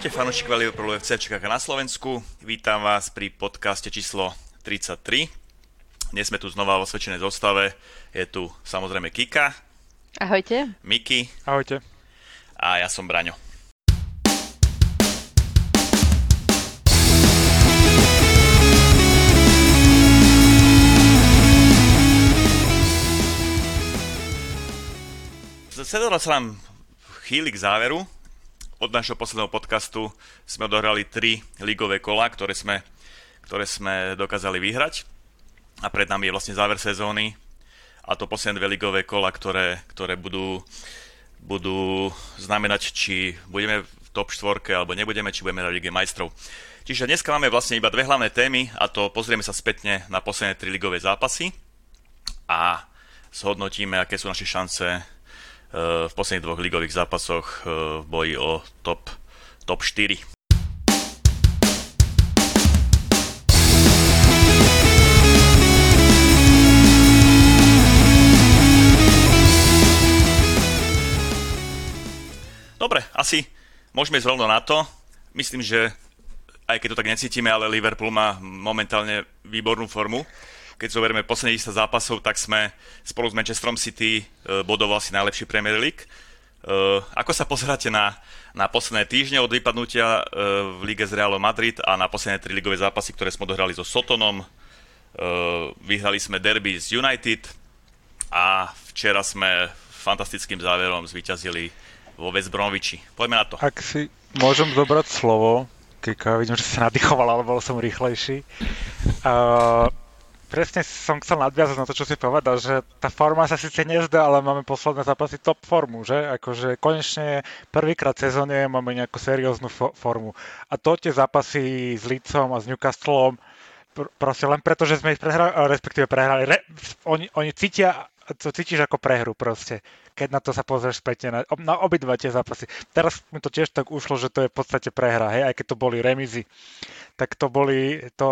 Ahojte fanúšikovia Liverpoolu FC v Čechách a na Slovensku. Vítam vás pri podcaste číslo 33. Dnes sme tu znova vo osvedčenej zostave. Je tu samozrejme Kika. Ahojte. Miki. Ahojte. A ja som Braňo. Sedelo sa nám chýli k záveru od našho posledného podcastu sme odohrali tri ligové kola, ktoré sme, ktoré sme dokázali vyhrať. A pred nami je vlastne záver sezóny a to posledné dve ligové kola, ktoré, ktoré budú, budú znamenať, či budeme v top 4 alebo nebudeme, či budeme na Lige majstrov. Čiže dneska máme vlastne iba dve hlavné témy a to pozrieme sa spätne na posledné tri ligové zápasy a zhodnotíme, aké sú naše šance v posledných dvoch ligových zápasoch eh, v boji o top, top 4. Dobre, asi môžeme ísť rovno na to. Myslím, že aj keď to tak necítime, ale Liverpool má momentálne výbornú formu keď zoberieme posledných 10 zápasov, tak sme spolu s Manchesterom City uh, bodoval si najlepší Premier League. Uh, ako sa pozeráte na, na posledné týždne od vypadnutia uh, v lige s Realom Madrid a na posledné tri ligové zápasy, ktoré sme odohrali so Sotonom? Vyhrali sme derby z United a včera sme fantastickým záverom zvíťazili vo West Bromwichi. Poďme na to. Ak si môžem zobrať slovo, Kika, vidím, že sa nadýchoval, ale bol som rýchlejší. Uh, presne som chcel nadviazať na to, čo si povedal, že tá forma sa síce nezdá, ale máme posledné zápasy top formu, že? Akože konečne prvýkrát sezóne máme nejakú serióznu fo- formu. A to tie zápasy s Leedsom a s Newcastlom, pr- proste len preto, že sme ich prehrali, respektíve prehrali, re- oni, oni cítia to cítiš ako prehru proste, keď na to sa pozrieš späť na, na obidva tie zápasy. Teraz mi to tiež tak ušlo, že to je v podstate prehra, hej, aj keď to boli remizy tak to boli, to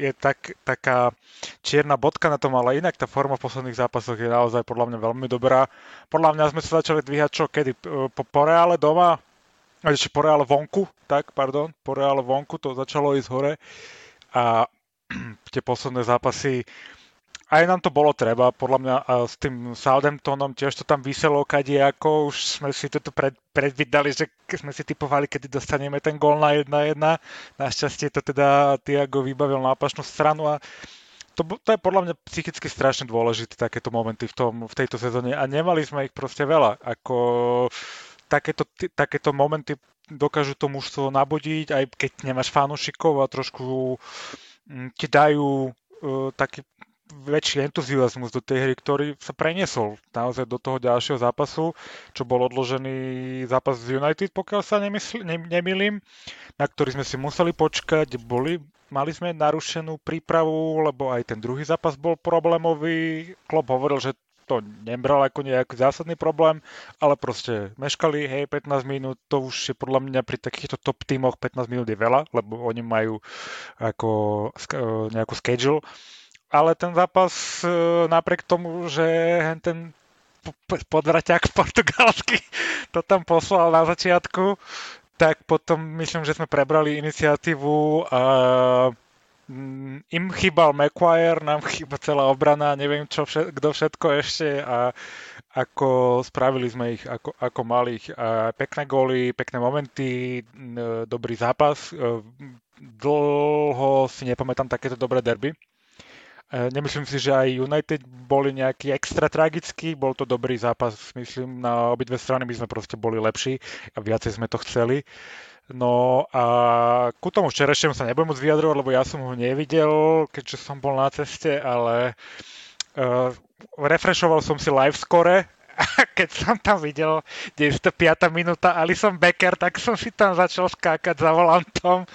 je tak, taká čierna bodka na tom, ale inak tá forma v posledných zápasoch je naozaj podľa mňa veľmi dobrá. Podľa mňa sme sa začali dvíhať čo, kedy? Po, po Reále doma? Ešte po Reále vonku, tak, pardon, po Reále vonku to začalo ísť hore a tie posledné zápasy aj nám to bolo treba, podľa mňa s tým Southamptonom tiež to tam vyselo kadie, ako už sme si toto pred, predvídali, že sme si typovali, kedy dostaneme ten gól na 1-1. Našťastie to teda Tiago vybavil na opačnú stranu a to, to je podľa mňa psychicky strašne dôležité, takéto momenty v, tom, v tejto sezóne a nemali sme ich proste veľa. Ako takéto, takéto momenty dokážu to mužstvo nabodiť, aj keď nemáš fanúšikov a trošku mm, ti dajú uh, taký väčší entuziasmus do tej hry, ktorý sa preniesol naozaj do toho ďalšieho zápasu, čo bol odložený zápas z United, pokiaľ sa nemysl- ne, nemýlim, na ktorý sme si museli počkať. Boli, mali sme narušenú prípravu, lebo aj ten druhý zápas bol problémový. Klopp hovoril, že to nebral ako nejaký zásadný problém, ale proste meškali, hej, 15 minút, to už je podľa mňa pri takýchto top tímoch 15 minút je veľa, lebo oni majú ako nejakú schedule ale ten zápas e, napriek tomu, že ten podvraťák portugalský to tam poslal na začiatku, tak potom myslím, že sme prebrali iniciatívu a mm, im chýbal Maguire, nám chýba celá obrana, neviem čo, kto všetko ešte a ako spravili sme ich ako, ako malých. A pekné góly, pekné momenty, dobrý zápas. E, dlho si nepamätám takéto dobré derby. E, nemyslím si, že aj United boli nejaký extra tragický, bol to dobrý zápas, myslím, na obidve strany. My sme proste boli lepší a viacej sme to chceli. No a ku tomu včerajšiemu sa nebudem môcť vyjadrovať, lebo ja som ho nevidel, keďže som bol na ceste, ale uh, refreshoval som si live score a keď som tam videl 95. minúta Alison Becker, tak som si tam začal skákať za volantom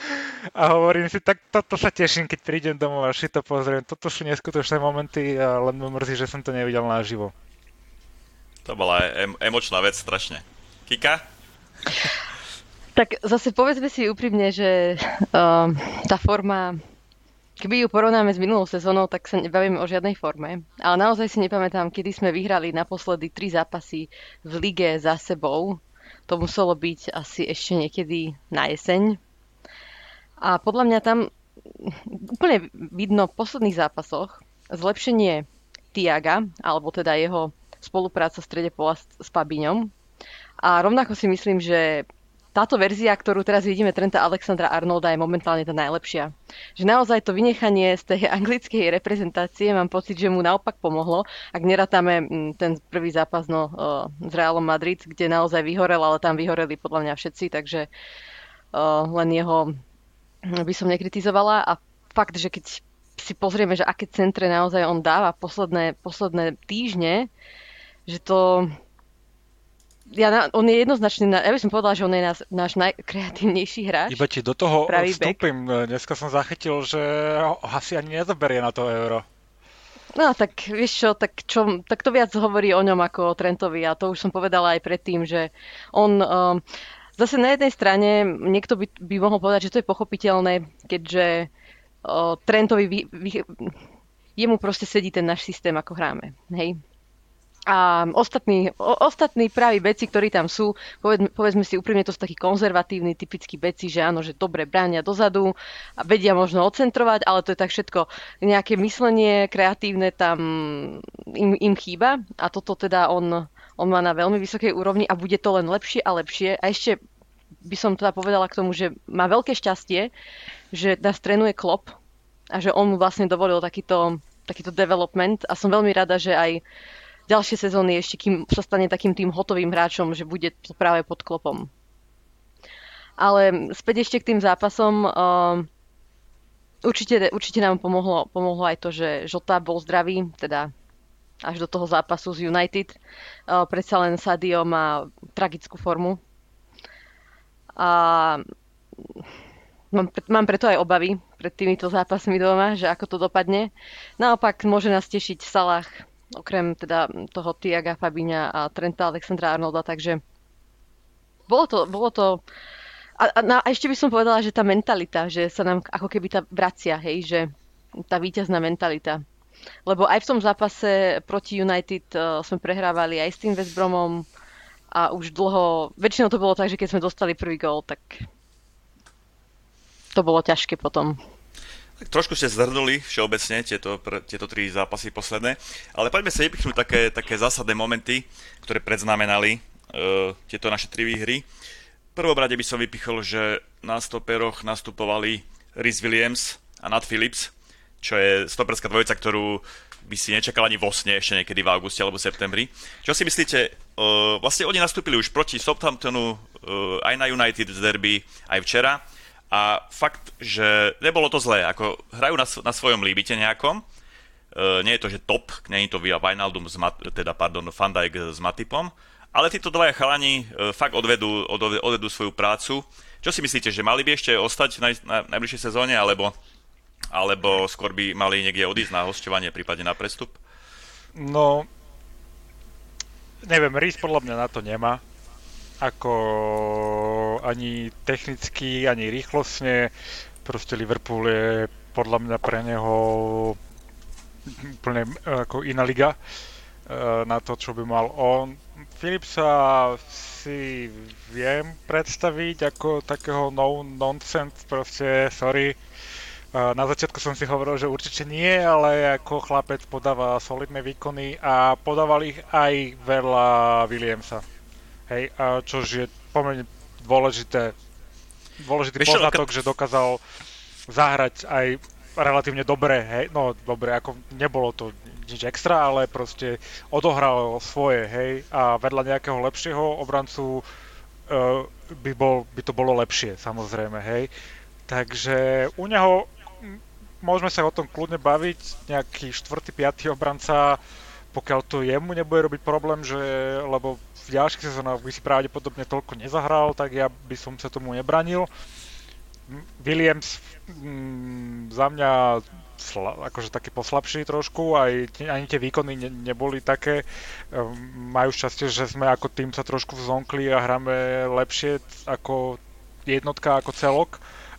a hovorím si, tak toto sa teším, keď prídem domov a si to pozriem. Toto sú neskutočné momenty a len mi mrzí, že som to nevidel naživo. To bola em- emočná vec strašne. Kika? Tak zase povedzme si úprimne, že uh, tá forma Keby ju porovnáme s minulou sezónou, tak sa nebavíme o žiadnej forme. Ale naozaj si nepamätám, kedy sme vyhrali naposledy tri zápasy v lige za sebou to muselo byť asi ešte niekedy na jeseň. A podľa mňa tam úplne vidno v posledných zápasoch zlepšenie Tiaga, alebo teda jeho spolupráca v strede pola s, s. A rovnako si myslím, že táto verzia, ktorú teraz vidíme Trenta Alexandra Arnolda je momentálne tá najlepšia. Že naozaj to vynechanie z tej anglickej reprezentácie mám pocit, že mu naopak pomohlo. Ak nerátame mm, ten prvý zápas no, s Realom Madrid, kde naozaj vyhorel, ale tam vyhoreli podľa mňa všetci, takže len jeho by som nekritizovala a fakt, že keď si pozrieme, že aké centre naozaj on dáva posledné, posledné týždne, že to ja na, on je jednoznačný, na, ja by som povedala, že on je náš, náš najkreatívnejší hráč. Iba ti do toho vstúpim. Back. Dneska som zachytil, že asi ani nezoberie na to euro. No tak vieš čo tak, čo, tak to viac hovorí o ňom ako o Trentovi a to už som povedala aj predtým, že on um, zase na jednej strane niekto by, by mohol povedať, že to je pochopiteľné, keďže uh, Trentovi vy, vy, jemu proste sedí ten náš systém, ako hráme. Hej? A ostatní, o, ostatní praví beci, ktorí tam sú, povedzme, povedzme si úprimne, to sú takí konzervatívni, typickí beci, že áno, že dobre bránia dozadu a vedia možno ocentrovať, ale to je tak všetko, nejaké myslenie kreatívne tam im, im chýba a toto teda on, on má na veľmi vysokej úrovni a bude to len lepšie a lepšie. A ešte by som teda povedala k tomu, že má veľké šťastie, že nás trénuje Klopp a že on mu vlastne dovolil takýto, takýto development a som veľmi rada, že aj ďalšie sezóny ešte, kým sa stane takým tým hotovým hráčom, že bude to práve pod klopom. Ale späť ešte k tým zápasom. Uh, určite, určite nám pomohlo, pomohlo aj to, že Žota bol zdravý, teda až do toho zápasu z United. Uh, predsa len Sadio má tragickú formu. A mám, mám preto aj obavy pred týmito zápasmi doma, že ako to dopadne. Naopak môže nás tešiť Salah, okrem teda toho Tiaga Fabiňa a Trenta Alexandra Arnolda, takže bolo to, bolo to a, a, a ešte by som povedala, že tá mentalita, že sa nám ako keby tá vracia, hej, že tá víťazná mentalita. Lebo aj v tom zápase proti United uh, sme prehrávali aj s tým West Bromom a už dlho, väčšinou to bolo tak, že keď sme dostali prvý gól, tak to bolo ťažké potom. Trošku ste zhrnuli všeobecne tieto, tieto tri zápasy posledné, ale poďme sa vypichnúť také, také zásadné momenty, ktoré predznamenali uh, tieto naše tri výhry. V prvom rade by som vypichol, že na stoperoch nastupovali Rhys Williams a Nat Phillips, čo je stoperská dvojica, ktorú by si nečakal ani vo sne ešte niekedy v auguste alebo septembri. Čo si myslíte, uh, vlastne oni nastúpili už proti Southamptonu, uh, aj na United derby, aj včera a fakt, že nebolo to zlé, ako hrajú na, na svojom líbite nejakom, e, nie je to, že top, nie je to via Wijnaldum, z Mat, teda pardon, Van Dijk s Matipom, ale títo dvaja chalani e, fakt odvedú, odvedú, odvedú svoju prácu. Čo si myslíte, že mali by ešte ostať na, na najbližšej sezóne, alebo, alebo skôr by mali niekde odísť na hostovanie, prípadne na prestup? No, neviem, Rís podľa mňa na to nemá ako ani technicky, ani rýchlostne. Proste Liverpool je podľa mňa pre neho úplne ako iná liga e, na to, čo by mal on. Philipsa si viem predstaviť ako takého no-nonsense, proste sorry. E, na začiatku som si hovoril, že určite nie, ale ako chlapec podáva solidné výkony a podával ich aj veľa Williamsa. Hej, a je pomerne dôležité, dôležitý Víš, poznatok, že dokázal zahrať aj relatívne dobre, hej, no dobre, ako nebolo to nič extra, ale proste odohral svoje, hej, a vedľa nejakého lepšieho obrancu uh, by, bol, by to bolo lepšie, samozrejme, hej. Takže u neho môžeme sa o tom kľudne baviť, nejaký štvrtý, piatý obranca, pokiaľ to jemu nebude robiť problém, že, lebo v ďalších sezónach by si pravdepodobne toľko nezahral, tak ja by som sa tomu nebranil. Williams mm, za mňa sla, akože taký poslabší trošku, aj ani tie výkony ne, neboli také. Um, majú šťastie, že sme ako tým sa trošku vzonkli a hráme lepšie ako jednotka, ako celok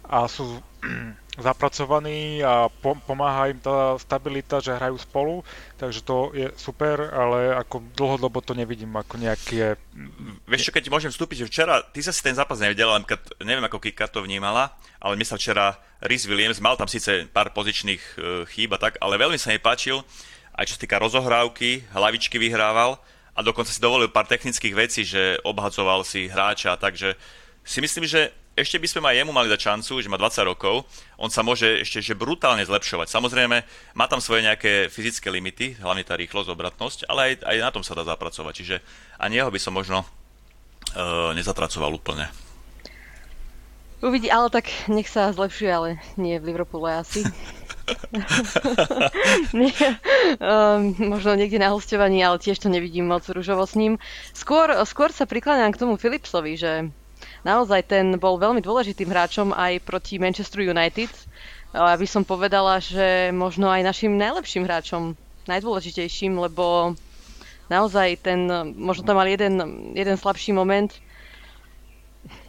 a sú zapracovaní a po, pomáha im tá stabilita, že hrajú spolu, takže to je super, ale ako dlhodobo to nevidím ako nejaké... Vieš čo, keď môžem vstúpiť, že včera, ty sa si ten zápas nevedela, neviem ako Kika to vnímala, ale mi sa včera Rhys Williams, mal tam síce pár pozičných e, chýb a tak, ale veľmi sa mi páčil, aj čo sa týka rozohrávky, hlavičky vyhrával a dokonca si dovolil pár technických vecí, že obhacoval si hráča, takže si myslím, že ešte by sme aj jemu mali dať šancu, že má 20 rokov, on sa môže ešte že brutálne zlepšovať. Samozrejme, má tam svoje nejaké fyzické limity, hlavne tá rýchlosť, obratnosť, ale aj, aj na tom sa dá zapracovať. Čiže ani jeho by som možno uh, nezatracoval úplne. Uvidí, ale tak nech sa zlepšuje, ale nie v Liverpoole asi. nie, um, možno niekde na hostovaní, ale tiež to nevidím moc rúžovo s ním. Skôr, skôr sa prikladám k tomu Philipsovi, že naozaj ten bol veľmi dôležitým hráčom aj proti Manchester United. Aby som povedala, že možno aj našim najlepším hráčom, najdôležitejším, lebo naozaj ten, možno tam mal jeden, jeden slabší moment,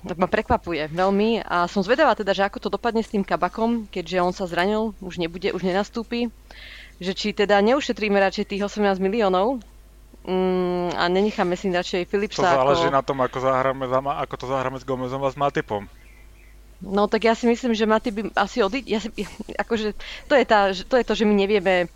tak ma prekvapuje veľmi a som zvedavá teda, že ako to dopadne s tým kabakom, keďže on sa zranil, už nebude, už nenastúpi, že či teda neušetríme radšej tých 18 miliónov, Mm, a nenecháme si radšej Philipsa To záleží ako... na tom, ako, zahráme, ako to zahráme s Gomezom a s Matipom. No tak ja si myslím, že Matip by asi odiť. Ja si, akože, to, je tá, to je to, že my nevieme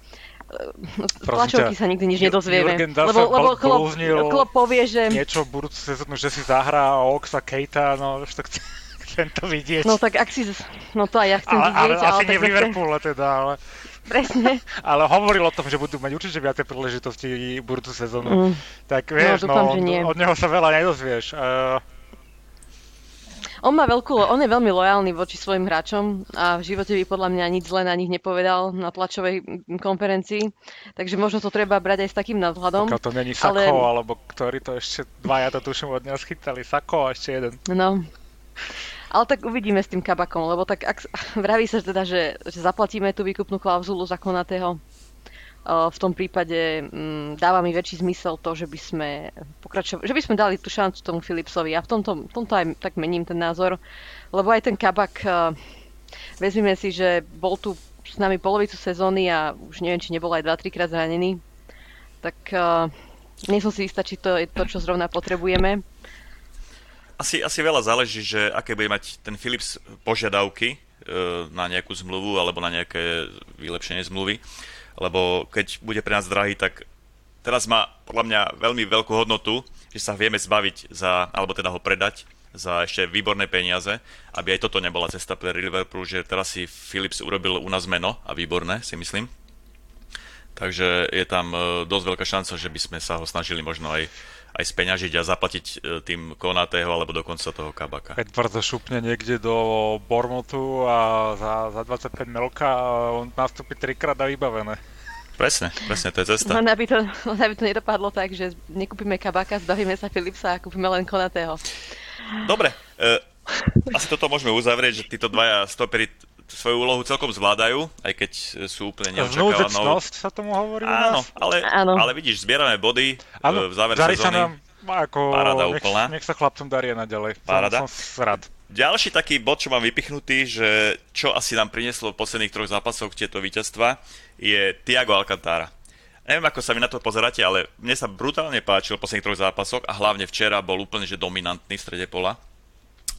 z tlačovky sa nikdy nič nedozvieme. Jurgen lebo, lebo Klopp, Klopp povie, že... Niečo v budúcu sezónu, že si zahrá Oxa, Kejta, no už to chcem, chcem to vidieť. No tak ak si... No to aj ja chcem ale, vidieť. Ale, ale asi nie v Liverpoole teda, ale... Presne. Ale hovoril o tom, že budú mať určite viacej príležitosti budúcu sezónu. Mm. Tak no, vieš, no, dúfam, no, od neho sa veľa nedozvieš. Uh... On má veľkú, on je veľmi lojálny voči svojim hráčom a v živote by podľa mňa nič zlé na nich nepovedal na tlačovej konferencii, takže možno to treba brať aj s takým nadhľadom. Pokiaľ to není Sako, ale... alebo ktorý to ešte dvaja to tuším od neho schytali, Sako a ešte jeden. No, ale tak uvidíme s tým kabakom, lebo tak ak, vraví sa teda, že, že zaplatíme tú výkupnú klauzulu za Konatého. V tom prípade m, mm, dáva mi väčší zmysel to, že by sme že by sme dali tú šancu tomu Philipsovi. A v tomto, v tomto aj tak mením ten názor, lebo aj ten kabak, vezmeme si, že bol tu s nami polovicu sezóny a už neviem, či nebol aj 2-3 krát zranený, tak uh, nie som si istá, či to je to, čo zrovna potrebujeme asi, asi veľa záleží, že aké bude mať ten Philips požiadavky e, na nejakú zmluvu alebo na nejaké vylepšenie zmluvy. Lebo keď bude pre nás drahý, tak teraz má podľa mňa veľmi veľkú hodnotu, že sa vieme zbaviť za, alebo teda ho predať za ešte výborné peniaze, aby aj toto nebola cesta pre Liverpool, že teraz si Philips urobil u nás meno a výborné, si myslím. Takže je tam e, dosť veľká šanca, že by sme sa ho snažili možno aj aj speňažiť a zaplatiť e, tým Konatého alebo dokonca toho Kabaka. Edward šupne niekde do Bormotu a za, za 25 melka on nastúpi trikrát a vybavené. Presne, presne, to je cesta. Len aby to, len aby to nedopadlo tak, že nekúpime Kabaka, zbavíme sa Philipsa a kúpime len Konatého. Dobre, e, asi toto môžeme uzavrieť, že títo dvaja stopery svoju úlohu celkom zvládajú, aj keď sú úplne neočakávanou. sa tomu hovorí Áno, ale, Áno. ale vidíš, zbierame body Áno, v závere sezóny. Sa nám, ako, Paráda nech, úplná. Nech sa chlapcom darí naďalej. Paráda. Som, som rád. Ďalší taký bod, čo mám vypichnutý, že čo asi nám prinieslo v posledných troch zápasoch tieto víťazstva, je Tiago Alcantara. Neviem, ako sa vy na to pozeráte, ale mne sa brutálne páčil v posledných troch zápasoch a hlavne včera bol úplne že dominantný v strede pola.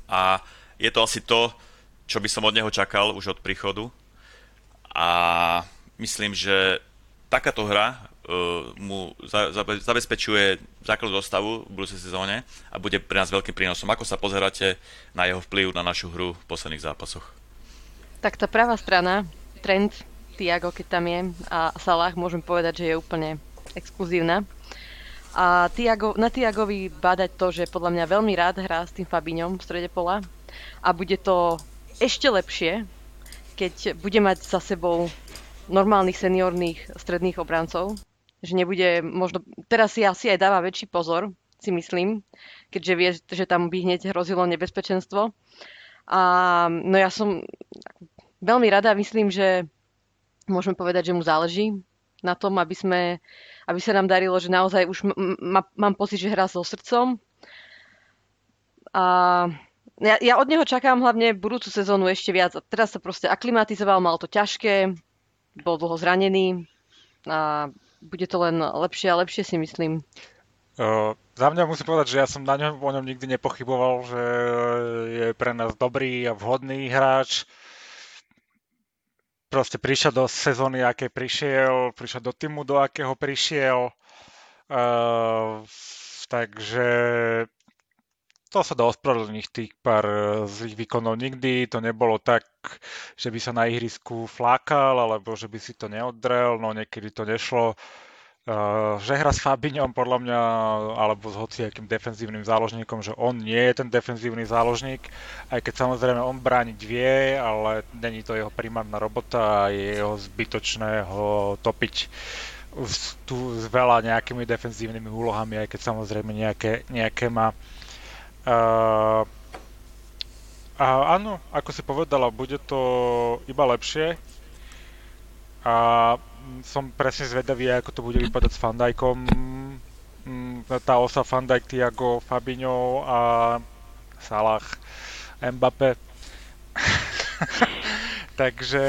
A je to asi to, čo by som od neho čakal už od príchodu. A myslím, že takáto hra uh, mu za, za, zabezpečuje základ zostavu v budúcej sezóne a bude pre nás veľkým prínosom. Ako sa pozeráte na jeho vplyv na našu hru v posledných zápasoch? Tak tá pravá strana, trend Tiago, keď tam je, a Salah, môžem povedať, že je úplne exkluzívna. A Tiago, na Tiagovi bádať to, že podľa mňa veľmi rád hrá s tým Fabiňom v strede pola a bude to ešte lepšie, keď bude mať za sebou normálnych seniorných stredných obrancov, že nebude možno, teraz si asi aj dáva väčší pozor, si myslím, keďže vie, že tam by hneď hrozilo nebezpečenstvo. A no ja som veľmi rada, myslím, že môžeme povedať, že mu záleží na tom, aby, sme, aby sa nám darilo, že naozaj už m- m- mám pocit, že hrá so srdcom. A ja, ja od neho čakám hlavne budúcu sezónu ešte viac. Teraz sa proste aklimatizoval, mal to ťažké, bol dlho zranený a bude to len lepšie a lepšie si myslím. Uh, za mňa musím povedať, že ja som na ňom, o ňom nikdy nepochyboval, že je pre nás dobrý a vhodný hráč. Proste prišiel do sezóny, aké prišiel, prišiel do týmu, do akého prišiel. Uh, takže to sa dá ospravedlniť tých pár e, zlých výkonov. Nikdy to nebolo tak, že by sa na ihrisku flákal, alebo že by si to neoddrel, no niekedy to nešlo. Uh, že hra s Fabiňom podľa mňa, alebo s hociakým defenzívnym záložníkom, že on nie je ten defenzívny záložník, aj keď samozrejme on brániť vie, ale není to jeho primárna robota a je jeho zbytočné ho topiť tu s veľa nejakými defenzívnymi úlohami, aj keď samozrejme nejaké, nejaké má. Uh, a áno, ako si povedala, bude to iba lepšie. A som presne zvedavý, ako to bude vypadať s Fandajkom. Mm, tá osa Fandajk, Tiago, Fabinho a Salah, Mbappé. Takže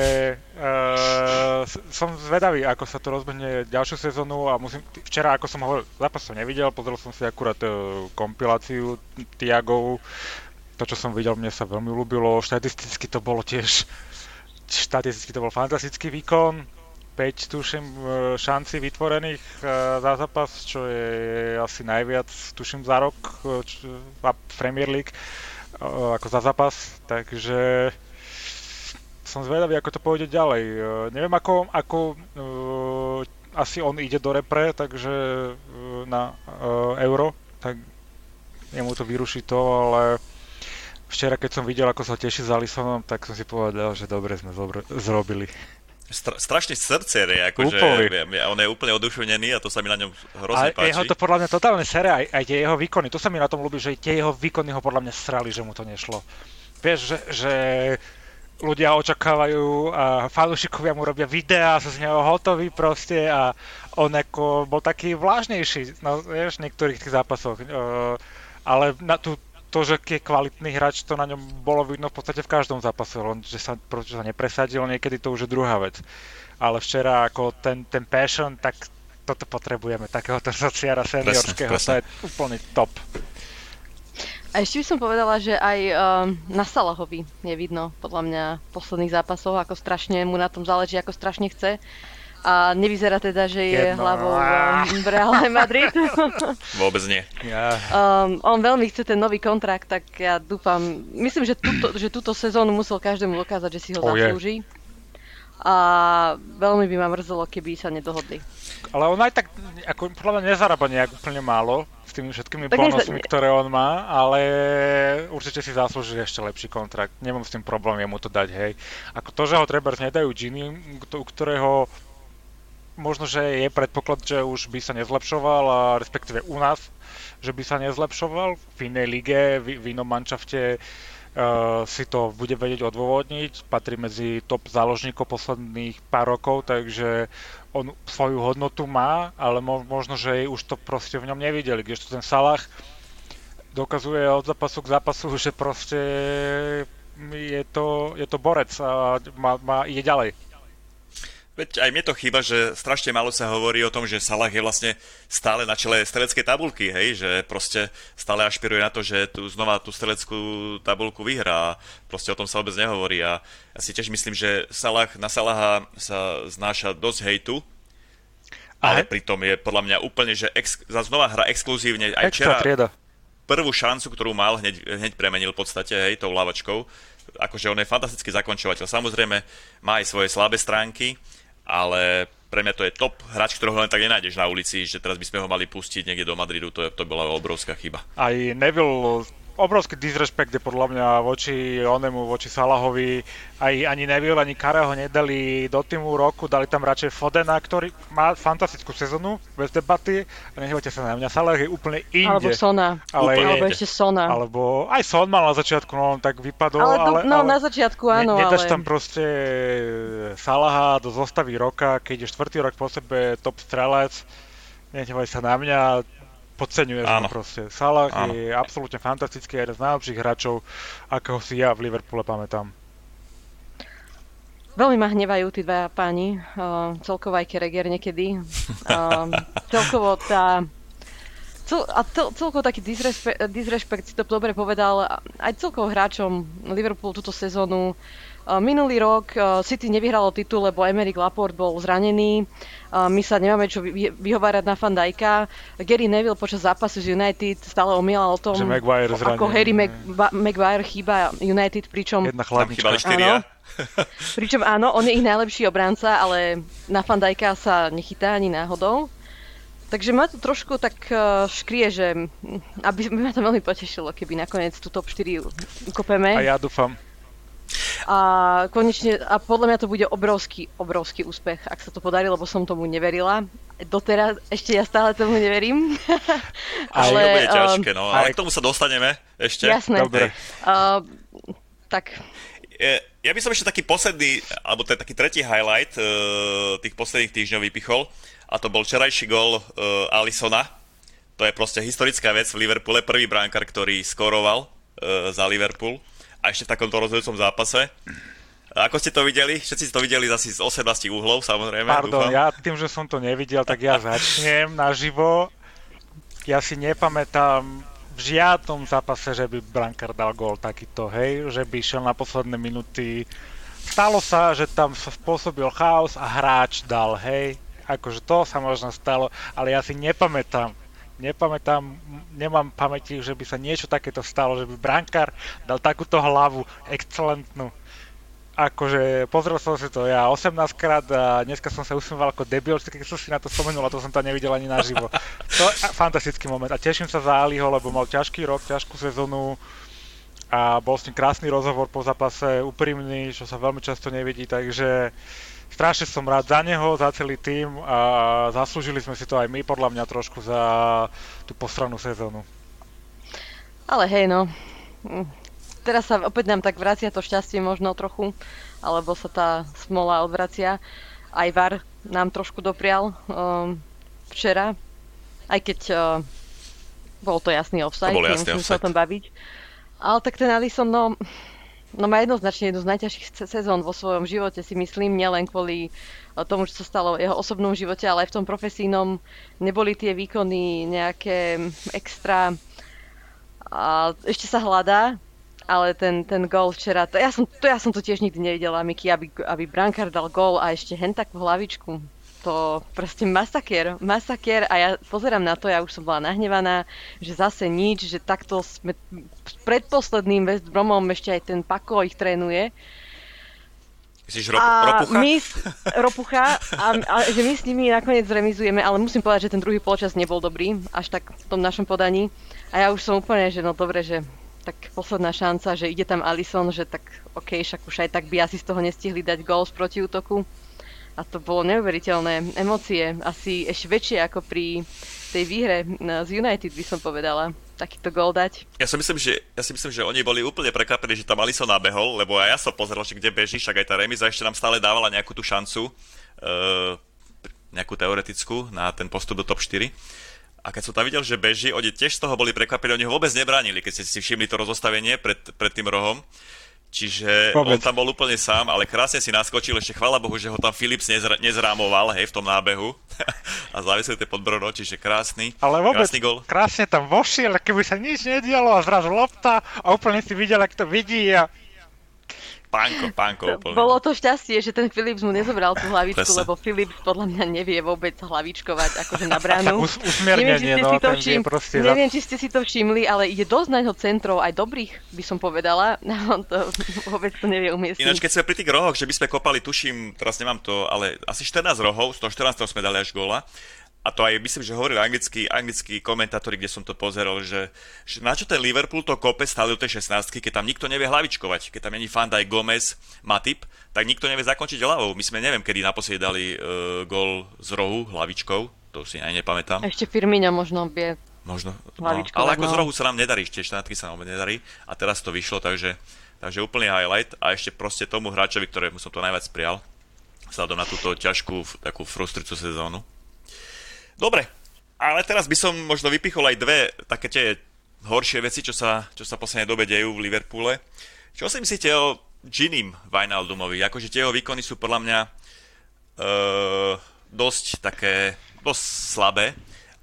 uh, som zvedavý, ako sa to rozbehne ďalšiu sezónu a musím, včera, ako som hovoril, zápas som nevidel, pozrel som si akurát uh, kompiláciu Tiagov, to, čo som videl, mne sa veľmi ľúbilo, štatisticky to bolo tiež, štatisticky to bol fantastický výkon, 5 tuším e, šanci vytvorených za zápas, čo je asi najviac, tuším, za rok a Premier League ako za zápas, takže som zvedavý, ako to pôjde ďalej. Uh, neviem, ako, ako uh, asi on ide do repre, takže uh, na uh, euro, tak jemu to vyruší to, ale včera, keď som videl, ako sa teší za Alisonom, tak som si povedal, že dobre sme zobr- zrobili. Stra- strašne srdce je, akože on je úplne oduševnený a to sa mi na ňom hrozne a páči. jeho to podľa mňa totálne sere, aj, aj tie jeho výkony, to sa mi na tom ľúbi, že tie jeho výkony ho podľa mňa srali, že mu to nešlo. Vieš, že, že ľudia očakávajú a fanúšikovia mu robia videá, sú z neho hotoví proste a on ako bol taký vlážnejší, no vieš, v niektorých tých zápasoch. Uh, ale na tú, to, že je kvalitný hráč, to na ňom bolo vidno v podstate v každom zápase, len že sa, že sa nepresadil, niekedy to už je druhá vec. Ale včera ako ten, ten passion, tak toto potrebujeme, takéhoto sociára seniorského, presne, presne. to je úplný top. A ešte by som povedala, že aj um, na Salahovi je vidno, podľa mňa, posledných zápasoch, ako strašne mu na tom záleží, ako strašne chce. A nevyzerá teda, že je Jedno. hlavou um, v Reále Madrid. Vôbec nie. Yeah. Um, on veľmi chce ten nový kontrakt, tak ja dúfam, myslím, že túto, že túto sezónu musel každému dokázať, že si ho oh, zaslúži. Yeah. A veľmi by ma mrzelo, keby sa nedohodli. Ale on aj tak, ako, podľa mňa nezarába nejak úplne málo s tými všetkými tak bonusmi, ktoré on má, ale určite si zaslúži ešte lepší kontrakt. Nemám s tým problém jemu to dať, hej. Ako to, že ho treba nedajú Gini, u ktorého možno, že je predpoklad, že už by sa nezlepšoval, a respektíve u nás, že by sa nezlepšoval v inej lige, v, v inom manšafte, si to bude vedieť odôvodniť, patrí medzi top záložníkov posledných pár rokov, takže on svoju hodnotu má, ale mo- možno, že už to proste v ňom nevideli, kdežto ten Salah dokazuje od zápasu k zápasu, že proste je to, je to borec a má, má, ide ďalej. Veď aj mne to chýba, že strašne málo sa hovorí o tom, že Salah je vlastne stále na čele streleckej tabulky, hej, že proste stále ašpiruje na to, že tu znova tú streleckú tabulku vyhrá. Proste o tom sa vôbec nehovorí a ja si tiež myslím, že Salah, na Salaha sa znáša dosť hejtu, ale pritom je podľa mňa úplne, že ex, za znova hra exkluzívne. Aj včera trieda. prvú šancu, ktorú mal, hneď, hneď premenil v podstate, hej, tou lavačkou. Akože on je fantastický zakončovateľ. Samozrejme, má aj svoje slabé stránky, ale pre mňa to je top hráč, ktorého len tak nenájdeš na ulici, že teraz by sme ho mali pustiť niekde do Madridu, to, je, to bola obrovská chyba. Aj Neville obrovský disrespekt je podľa mňa voči onemu, voči Salahovi. Aj, ani Neville, ani Kareho nedali do týmu roku, dali tam radšej Fodena, ktorý má fantastickú sezonu, bez debaty. A nehývate sa na mňa, Salah je úplne inde. Alebo Sona. Ale, úplne alebo ešte Sona. Alebo aj Son mal na začiatku, no on tak vypadol. Ale, ale, no, ale na začiatku áno, ne, nedáš ale... tam proste Salaha do zostavy roka, keď je štvrtý rok po sebe top strelec. Nehývaj sa na mňa, podceňuješ ho proste. Salah Áno. je absolútne fantastický, jeden z najlepších hráčov, akého si ja v Liverpoole pamätám. Veľmi ma hnevajú tí dvaja páni, uh, celkovo aj Kereger niekedy. Uh, celkovo tá... Cel, a cel, celkovo taký disrespekt, disrespekt, si to dobre povedal, aj celkovo hráčom Liverpool túto sezónu. Uh, minulý rok uh, City nevyhralo titul, lebo Emerick Laporte bol zranený. Uh, my sa nemáme čo vy, vyhovárať na Fandajka. Gary Neville počas zápasu z United stále omielal o tom, ako Harry Maguire chýba United, pričom... Jedna chladnička. Áno, Pričom áno, on je ich najlepší obranca, ale na Fandajka sa nechytá ani náhodou. Takže ma to trošku tak škrie, že aby ma to veľmi potešilo, keby nakoniec tú top 4 ukopeme. A ja dúfam. A konečne, a podľa mňa to bude obrovský, obrovský úspech, ak sa to podarí, lebo som tomu neverila. Doteraz ešte ja stále tomu neverím. ale, to bude ťažké, no. Ale k tomu sa dostaneme ešte. Jasné. Dobre. Uh, tak ja by som ešte taký posledný, alebo to je taký tretí highlight uh, tých posledných týždňov vypichol a to bol včerajší gol uh, Alisona. To je proste historická vec v Liverpoole, prvý bránkar, ktorý skoroval uh, za Liverpool a ešte v takomto rozhodujúcom zápase. Ako ste to videli? Všetci ste to videli asi z 18 uhlov, samozrejme. Pardon, dúfam. ja tým, že som to nevidel, tak ja začnem naživo. Ja si nepamätám v žiadnom zápase, že by Brankar dal gól takýto, hej, že by išiel na posledné minúty. Stalo sa, že tam sa spôsobil chaos a hráč dal, hej, akože to sa možno stalo, ale ja si nepamätám, nepamätám, nemám pamäti, že by sa niečo takéto stalo, že by brankár dal takúto hlavu excelentnú akože pozrel som si to ja 18 krát a dneska som sa usmieval ako debil, keď som si na to spomenul a to som tam nevidel ani naživo. To je fantastický moment a teším sa za Aliho, lebo mal ťažký rok, ťažkú sezónu a bol s ním krásny rozhovor po zápase, úprimný, čo sa veľmi často nevidí, takže strašne som rád za neho, za celý tým a zaslúžili sme si to aj my podľa mňa trošku za tú postranú sezónu. Ale hej no, teraz sa opäť nám tak vracia to šťastie možno trochu, alebo sa tá smola odvracia. Aj VAR nám trošku doprial um, včera, aj keď uh, bol to jasný offside, to jasný offside. sa o tom baviť. Ale tak ten Alisson, no, no má jednoznačne jednu z najťažších sezón vo svojom živote, si myslím, nielen kvôli uh, tomu, čo sa stalo v jeho osobnom živote, ale aj v tom profesijnom neboli tie výkony nejaké extra a ešte sa hľadá, ale ten, ten gól včera, to ja, som, to ja som to tiež nikdy nevidela, Miky, aby, aby Brankár dal gól a ešte hen takú hlavičku. To proste masakier, masakier a ja pozerám na to, ja už som bola nahnevaná, že zase nič, že takto sme predposledným West Bromom ešte aj ten Pako ich trénuje. Myslíš ro- a ropucha? My, ropucha a, a, že my s nimi nakoniec zremizujeme, ale musím povedať, že ten druhý polčas nebol dobrý, až tak v tom našom podaní. A ja už som úplne, že no dobre, že tak posledná šanca, že ide tam Alison, že tak OK, však už aj tak by asi z toho nestihli dať gól z protiútoku. A to bolo neuveriteľné emócie, asi ešte väčšie ako pri tej výhre z United by som povedala takýto gól dať. Ja si myslím, že, ja si myslím, že oni boli úplne prekvapení, že tam Alisson nabehol, lebo aj ja som pozeral, že kde beží, však aj tá remiza ešte nám stále dávala nejakú tú šancu, uh, nejakú teoretickú na ten postup do top 4. A keď som tam videl, že beží, oni tiež z toho boli prekvapení, oni ho vôbec nebránili, keď ste si všimli to rozostavenie pred, pred tým rohom. Čiže Vôbec. on tam bol úplne sám, ale krásne si naskočil, ešte chvála Bohu, že ho tam Philips nezra- nezrámoval, hej, v tom nábehu a závisil tie podbrodo, čiže krásny, ale vôbec, krásny gol. krásne tam vošiel, keby sa nič nedialo a zrazu lopta a úplne si videl, ak to vidí a Pánko, pánko úplne. Bolo to šťastie, že ten Philips mu nezobral tú hlavičku, Presne. lebo Philips podľa mňa nevie vôbec hlavičkovať akože na bránu. Us, neviem, či ste no, si to všim, neviem, či ste si to všimli, ale ide dosť na centrov, aj dobrých, by som povedala. On to vôbec to nevie umiestniť. Ináč, keď sme pri tých rohoch, že by sme kopali, tuším, teraz nemám to, ale asi 14 rohov, z toho 14 sme dali až góla a to aj myslím, že hovorili anglickí, anglickí komentátori, kde som to pozeral, že, že na čo ten Liverpool to kope stále do tej 16 keď tam nikto nevie hlavičkovať, keď tam není Fandaj, Gomez, Matip, tak nikto nevie zakončiť hlavou. My sme neviem, kedy naposledy dali uh, gol z rohu hlavičkou, to si aj nepamätám. Ešte Firmino možno vie Možno, no, ale ako no. z rohu sa nám nedarí, tie štátky sa nám nedarí a teraz to vyšlo, takže, takže úplný highlight a ešte proste tomu hráčovi, ktorému som to najviac prijal, vzhľadom na túto ťažkú takú frustrujúcu sezónu. Dobre, Ale teraz by som možno vypichol aj dve také tie horšie veci, čo sa, čo sa poslednej dobe dejú v Liverpoole. Čo si myslíte o Ginim Wijnaldumovi? Akože tie jeho výkony sú podľa mňa uh, dosť také, dosť slabé.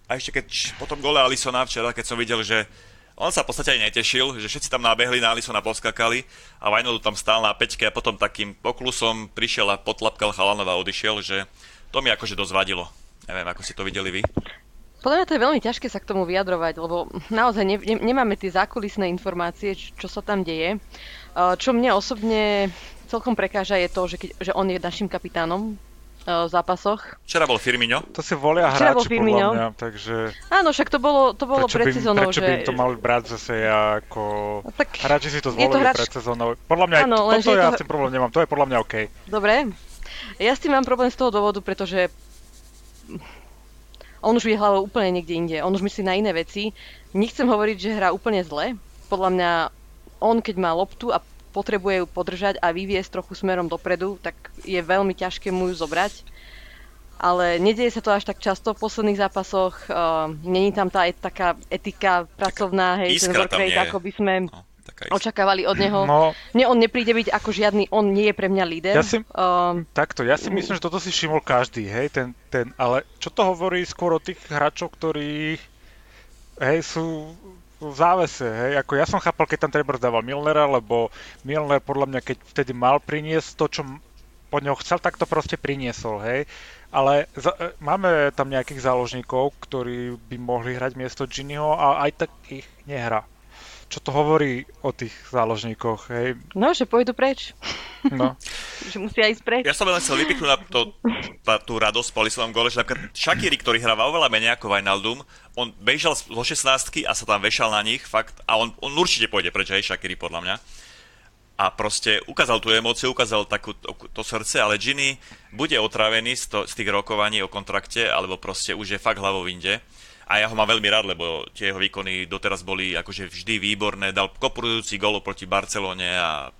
A ešte keď po tom gole Alisona včera, keď som videl, že on sa v podstate aj netešil, že všetci tam nabehli na Alisona, poskakali a Vajnodu tam stál na peťke a potom takým poklusom prišiel a potlapkal Chalanova a odišiel, že to mi akože dosť vadilo. Neviem, ako ste to videli vy. Podľa mňa to je veľmi ťažké sa k tomu vyjadrovať, lebo naozaj ne, ne, nemáme tie zákulisné informácie, čo, čo sa tam deje. Čo mne osobne celkom prekáža je to, že, keď, že on je našim kapitánom v zápasoch. Včera bol Firmino. To si volia Včera hráči, bol Firmino. podľa mňa, takže... Áno, však to bolo, to bolo pred sezónou, prečo že... by im to mali brať zase ako... No, tak hráči si to zvolili to hráč... pred sezónou. Podľa mňa, Áno, toto ja to... s tým problém nemám, to je podľa mňa OK. Dobre. Ja s tým mám problém z toho dôvodu, pretože on už vie hlavou úplne niekde inde. On už myslí na iné veci. Nechcem hovoriť, že hrá úplne zle. Podľa mňa on, keď má loptu a potrebuje ju podržať a vyviesť trochu smerom dopredu, tak je veľmi ťažké mu ju zobrať. Ale nedieje sa to až tak často v posledných zápasoch. Uh, Není tam tá et, taká etika pracovná, hej, ten work rate, ako by sme... No očakávali od neho. No, Mne on nepríde byť ako žiadny, on nie je pre mňa líder. Ja si, um, takto, ja si myslím, že toto si všimol každý, hej, ten, ten, ale čo to hovorí skôr o tých hráčov, ktorí hej, sú v závese, hej, ako ja som chápal, keď tam Trebor dával Milnera, lebo Milner podľa mňa, keď vtedy mal priniesť to, čo po ňoho chcel, tak to proste priniesol, hej. Ale za, e, máme tam nejakých záložníkov, ktorí by mohli hrať miesto Ginnyho a aj tak ich nehrá čo to hovorí o tých záložníkoch, hej? No, že pôjdu preč. No. že musia ísť preč. Ja som len chcel vypichnúť na to, tá, tú radosť po Lisovom gole, že napríklad Shakiri, ktorý hráva oveľa menej ako Wijnaldum, on bežal zo 16 a sa tam vešal na nich, fakt, a on, on určite pôjde preč, hej, Shakiri, podľa mňa. A proste ukázal tú emóciu, ukázal takú, to, to srdce, ale Ginny bude otravený z, to, z tých rokovaní o kontrakte, alebo proste už je fakt hlavou inde a ja ho mám veľmi rád, lebo tie jeho výkony doteraz boli akože vždy výborné, dal kopurujúci golo proti Barcelone a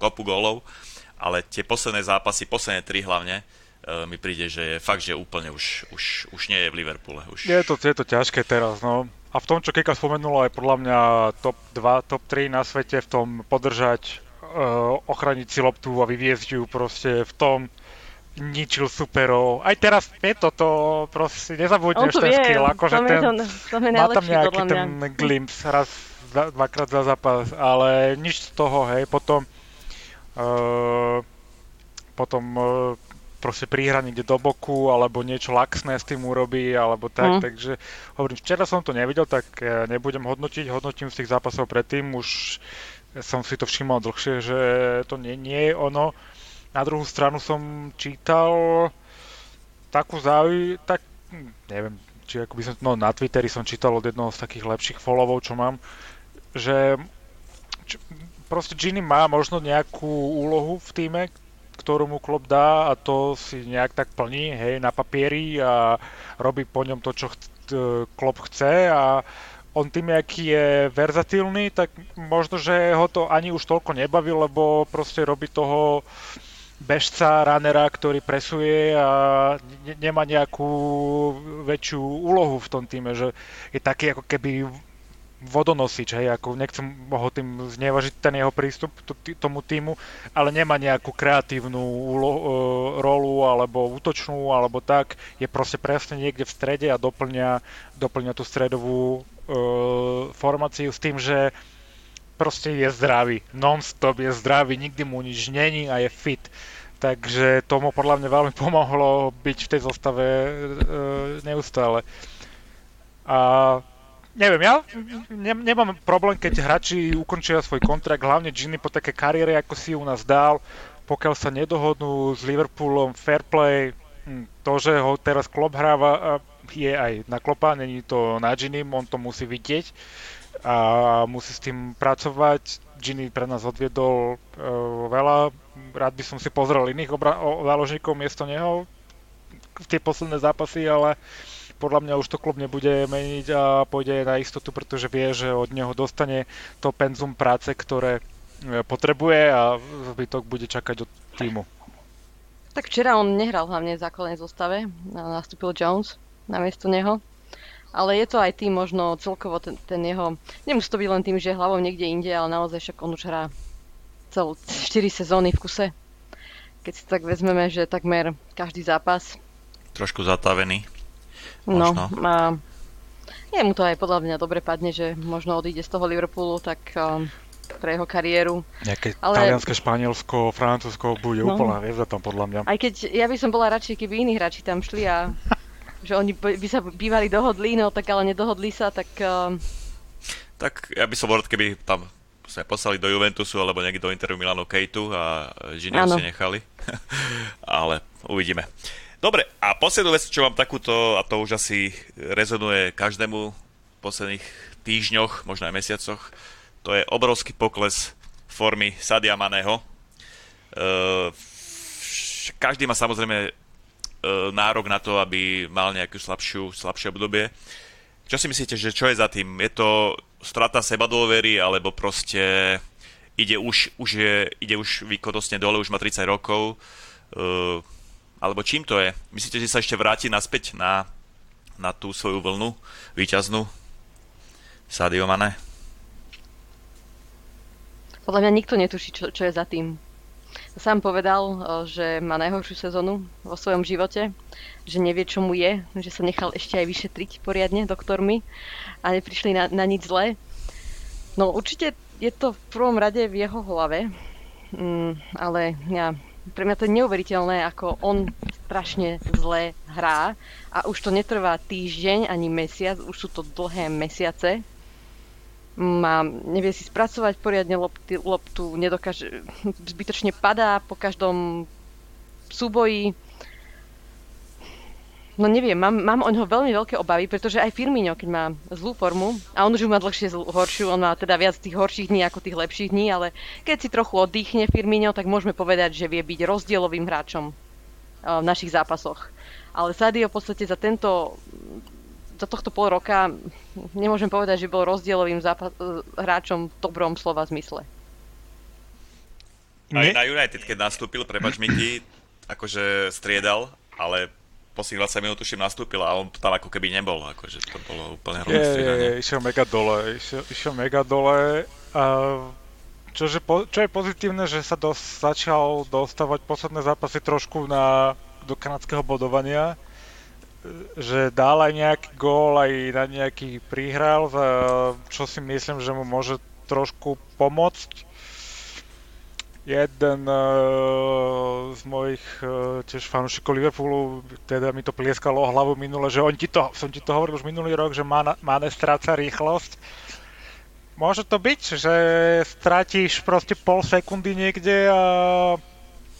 kopu gólov, ale tie posledné zápasy, posledné tri hlavne, e, mi príde, že je fakt, že úplne už, už, už nie je v Liverpoole. Už... Je, to, je to ťažké teraz, no. A v tom, čo Keka spomenula, je podľa mňa top 2, top 3 na svete v tom podržať, uh, ochraniť si loptu a vyviezť ju proste v tom, ničil superov. Aj teraz je toto, proste nezabudneš ten vie, skill, akože ten, to, to má tam nejaký ten glimpse raz, dvakrát za zápas, ale nič z toho, hej, potom uh, potom uh, proste prihra niekde do boku, alebo niečo laxné s tým urobí, alebo tak, mm. takže hovorím, včera som to nevidel, tak nebudem hodnotiť, hodnotím z tých zápasov predtým, už som si to všimol dlhšie, že to nie, nie je ono, na druhú stranu som čítal takú záuj, tak neviem, či ako by som, no na Twitteri som čítal od jednoho z takých lepších followov, čo mám, že č, proste Ginny má možno nejakú úlohu v týme, ktorú mu klub dá a to si nejak tak plní, hej, na papieri a robí po ňom to, čo ch- klub chce a on tým, aký je verzatilný, tak možno, že ho to ani už toľko nebaví, lebo proste robí toho bežca, runnera, ktorý presuje a ne- nemá nejakú väčšiu úlohu v tom týme, že je taký ako keby vodonosič, hej, ako nechcem ho tým znevažiť ten jeho prístup t- tomu týmu, ale nemá nejakú kreatívnu úlo- e, rolu alebo útočnú alebo tak, je proste presne niekde v strede a doplňa, doplňa tú stredovú e, formáciu s tým, že proste je zdravý, non-stop je zdravý, nikdy mu nič není a je fit. Takže tomu podľa mňa veľmi pomohlo byť v tej zostave e, neustále. A neviem, ja ne, nemám problém, keď hráči ukončia svoj kontrakt, hlavne Ginny po také kariére, ako si u nás dal, pokiaľ sa nedohodnú s Liverpoolom fair play, hm, to, že ho teraz Klopp hráva, je aj na Klopa, není to na Ginny, on to musí vidieť a musí s tým pracovať. Ginny pre nás odviedol uh, veľa. Rád by som si pozrel iných obra- záložníkov miesto neho v tie posledné zápasy, ale podľa mňa už to klub nebude meniť a pôjde na istotu, pretože vie, že od neho dostane to penzum práce, ktoré e, potrebuje a zbytok bude čakať od týmu. Tak včera on nehral hlavne v základnej zostave, nastúpil Jones na miesto neho. Ale je to aj tým možno celkovo ten, ten jeho, nemusí to byť len tým, že je hlavou niekde inde, ale naozaj však on už hrá celú 4 sezóny v kuse. Keď si tak vezmeme, že takmer každý zápas. Trošku zatavený. No, a je mu to aj podľa mňa dobre padne, že možno odíde z toho Liverpoolu, tak um, pre jeho kariéru. Nejaké ale... talianské, španielsko, francúzsko bude no. úplná hviezda tam podľa mňa. Aj keď ja by som bola radšej, keby iní hráči tam šli a že oni by sa bývali dohodli, no tak ale nedohodli sa, tak... Uh... Tak ja by som rád, keby tam sa poslali do Juventusu alebo niekto do Interu Milano Kejtu a Žiniu si nechali. ale uvidíme. Dobre, a poslednú vec, čo mám takúto, a to už asi rezonuje každému v posledných týždňoch, možno aj mesiacoch, to je obrovský pokles formy Sadia Maného. Uh, každý má samozrejme nárok na to, aby mal nejakú slabšiu, slabšie obdobie. Čo si myslíte, že čo je za tým? Je to strata seba dôvery, alebo proste ide už, už, je, ide už výkonnostne dole, už má 30 rokov? Uh, alebo čím to je? Myslíte, že sa ešte vráti naspäť na, na tú svoju vlnu výťaznú? Sadio Mane? Podľa mňa nikto netuší, čo, čo je za tým. Sám povedal, že má najhoršiu sezónu vo svojom živote, že nevie, čo mu je, že sa nechal ešte aj vyšetriť poriadne doktormi a neprišli na, na nič zlé. No určite je to v prvom rade v jeho hlave, mm, ale ja, pre mňa to je neuveriteľné, ako on strašne zle hrá a už to netrvá týždeň ani mesiac, už sú to dlhé mesiace má, nevie si spracovať poriadne lopty, loptu, nedokáže, zbytočne padá po každom súboji. No neviem, mám, mám o ňoho veľmi veľké obavy, pretože aj Firmino, keď má zlú formu, a on už má dlhšie zl- horšiu, on má teda viac tých horších dní ako tých lepších dní, ale keď si trochu oddychne Firmino, tak môžeme povedať, že vie byť rozdielovým hráčom v našich zápasoch. Ale Sadio v podstate za tento za tohto pol roka nemôžem povedať, že bol rozdielovým zápas- hráčom v dobrom slova zmysle. Aj na United, keď nastúpil, prepač Miky, akože striedal, ale posledných 20 minút tuším nastúpil a on tam ako keby nebol, akože to bolo úplne hrozné je, je, je, išiel mega dole, išiel, išiel mega dole a čože, čo je pozitívne, že sa dos, začal dostávať posledné zápasy trošku na, do kanadského bodovania, že dal aj nejaký gól, aj na nejaký prihral, čo si myslím, že mu môže trošku pomôcť. Jeden uh, z mojich uh, tiež fanúšikov Liverpoolu, teda mi to plieskalo o hlavu minule, že on ti to, som ti to hovoril už minulý rok, že má stráca rýchlosť. Môže to byť, že stratíš proste pol sekundy niekde a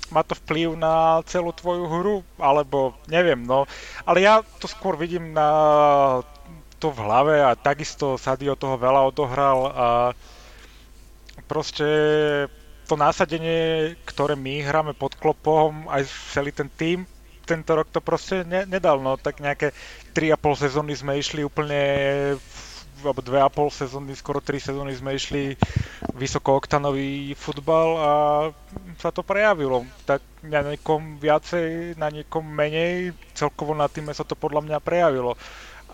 má to vplyv na celú tvoju hru, alebo neviem, no. Ale ja to skôr vidím na to v hlave a takisto Sadio toho veľa odohral a proste to násadenie, ktoré my hráme pod klopom, aj celý ten tým, tento rok to proste ne, nedal, no tak nejaké 3,5 sezóny sme išli úplne alebo dve a pol sezóny, skoro tri sezóny sme išli vysokooktanový futbal a sa to prejavilo. Tak na niekom viacej, na niekom menej, celkovo na týme sa to podľa mňa prejavilo.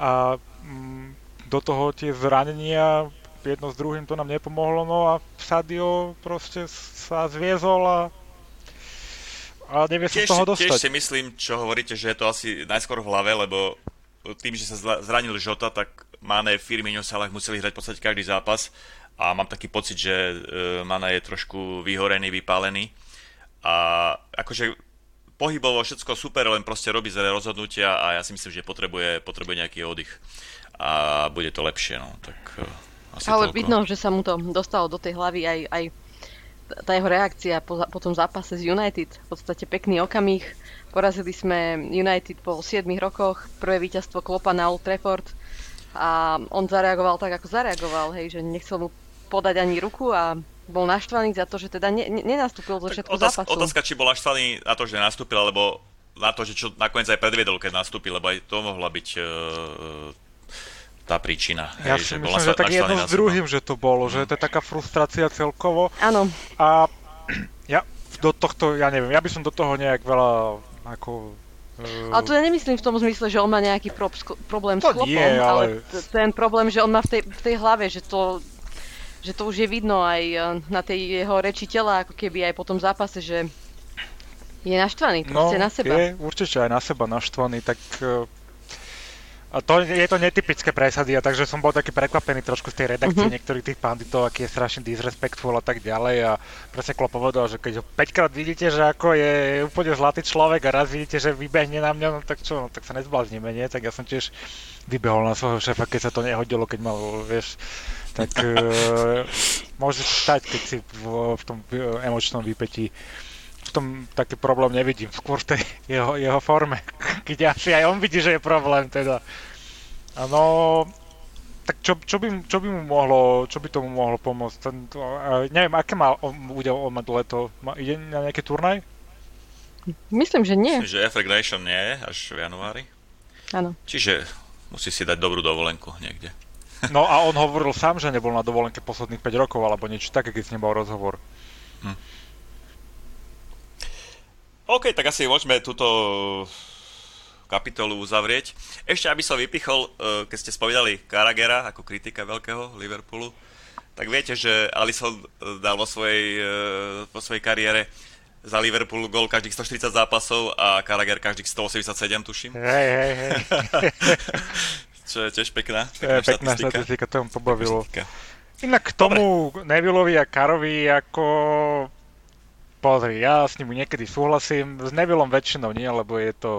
A mm, do toho tie zranenia, jedno s druhým to nám nepomohlo, no a Sadio proste sa zviezol a a nevie sa z toho dostať. Tiež si myslím, čo hovoríte, že je to asi najskôr v hlave, lebo tým, že sa zranil Žota, tak Mane, Firmino, Salah museli hrať v podstate každý zápas a mám taký pocit, že e, Mane je trošku vyhorený, vypálený. A akože pohybovo všetko super, len proste robí zlé rozhodnutia a ja si myslím, že potrebuje, potrebuje nejaký oddych. A bude to lepšie, no, tak e, asi Ale toľko. vidno, že sa mu to dostalo do tej hlavy aj, aj tá jeho reakcia po, po tom zápase z United, v podstate pekný okamih. Porazili sme United po 7 rokoch, prvé víťazstvo Klopa na Old Trafford a on zareagoval tak, ako zareagoval, hej, že nechcel mu podať ani ruku a bol naštvaný za to, že teda ne, ne, nenastúpil do všetko otázka, zápasu. Otázka, či bol naštvaný na to, že nastúpil, alebo na to, že čo nakoniec aj predviedol, keď nastúpil, lebo aj to mohla byť uh, tá príčina. Ja hej, si že myslím, že tak jedno s druhým, že to bolo, že to je taká frustrácia celkovo. Áno. A ja do tohto, ja neviem, ja by som do toho nejak veľa ako Ale to ja nemyslím v tom zmysle, že on má nejaký prob- problém s chlopom, nie, ale- ale t- ten problém, že on má v tej, v tej hlave, že to, že to už je vidno aj eh, na tej jeho reči tela, ako keby aj po tom zápase, že je naštvaný No, proste na seba. je určite aj na seba naštvaný, tak uh, a to je to netypické presady, a takže som bol taký prekvapený trošku z tej redakcie Mhm. uh-huh. niektorých tých panditov, aký je strašne disrespectful a tak ďalej a presne Klopp povedal, že keď ho 5 krát vidíte, že ako je úplne zlatý človek a raz vidíte, že vybehne na mňa, no tak čo, no, tak sa nezbláznime, nie? Tak ja som tiež vybehol na svojho šéfa, keď sa to nehodilo, keď mal, vieš, tak uh, môže sa stať, keď si v, v tom emočnom výpetí tom taký problém nevidím, skôr v tej jeho, jeho forme, keď asi aj on vidí, že je problém teda. Áno, tak čo, čo, by, čo by mu mohlo, čo by tomu mohlo pomôcť? Ten, to, uh, neviem, aké má on, bude on mať leto? Má, ide na nejaký turnaj? Myslím, že nie. Myslím, že Effect Nation nie je až v januári. Áno. Čiže musí si dať dobrú dovolenku niekde. No a on hovoril sám, že nebol na dovolenke posledných 5 rokov alebo niečo také, keď s ním bol rozhovor. OK, tak asi môžeme túto kapitolu uzavrieť. Ešte, aby som vypichol, eh, keď ste spovedali Karagera ako kritika veľkého Liverpoolu, tak viete, že Alisson eh, dal vo svojej, eh, vo svojej kariére za Liverpool gol každých 140 zápasov a Karager každých 187, tuším. Hej, hej, hej. Čo je tiež pekná, je pekná pekná štatistika. štatistika, to mu pobavilo. Štatistika. Inak k tomu Nevillovi a Karovi ako... Pozri, ja s ním niekedy súhlasím, s Nevillom väčšinou nie, lebo je to...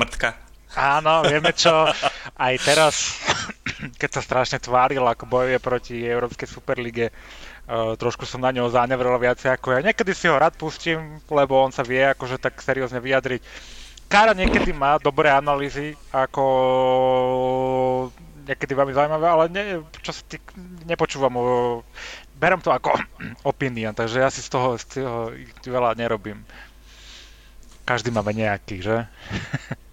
Mrtka. Áno, vieme čo, aj teraz, keď sa strašne tváril, ako bojuje proti Európskej Superlige, uh, trošku som na neho zanevrel viacej ako ja. Niekedy si ho rád pustím, lebo on sa vie akože tak seriózne vyjadriť. Kára niekedy má dobré analýzy, ako niekedy veľmi zaujímavé, ale ne, čo sa tý, nepočúvam, o, berem to ako opinion, takže ja si z toho, z toho veľa nerobím. Každý máme nejaký, že?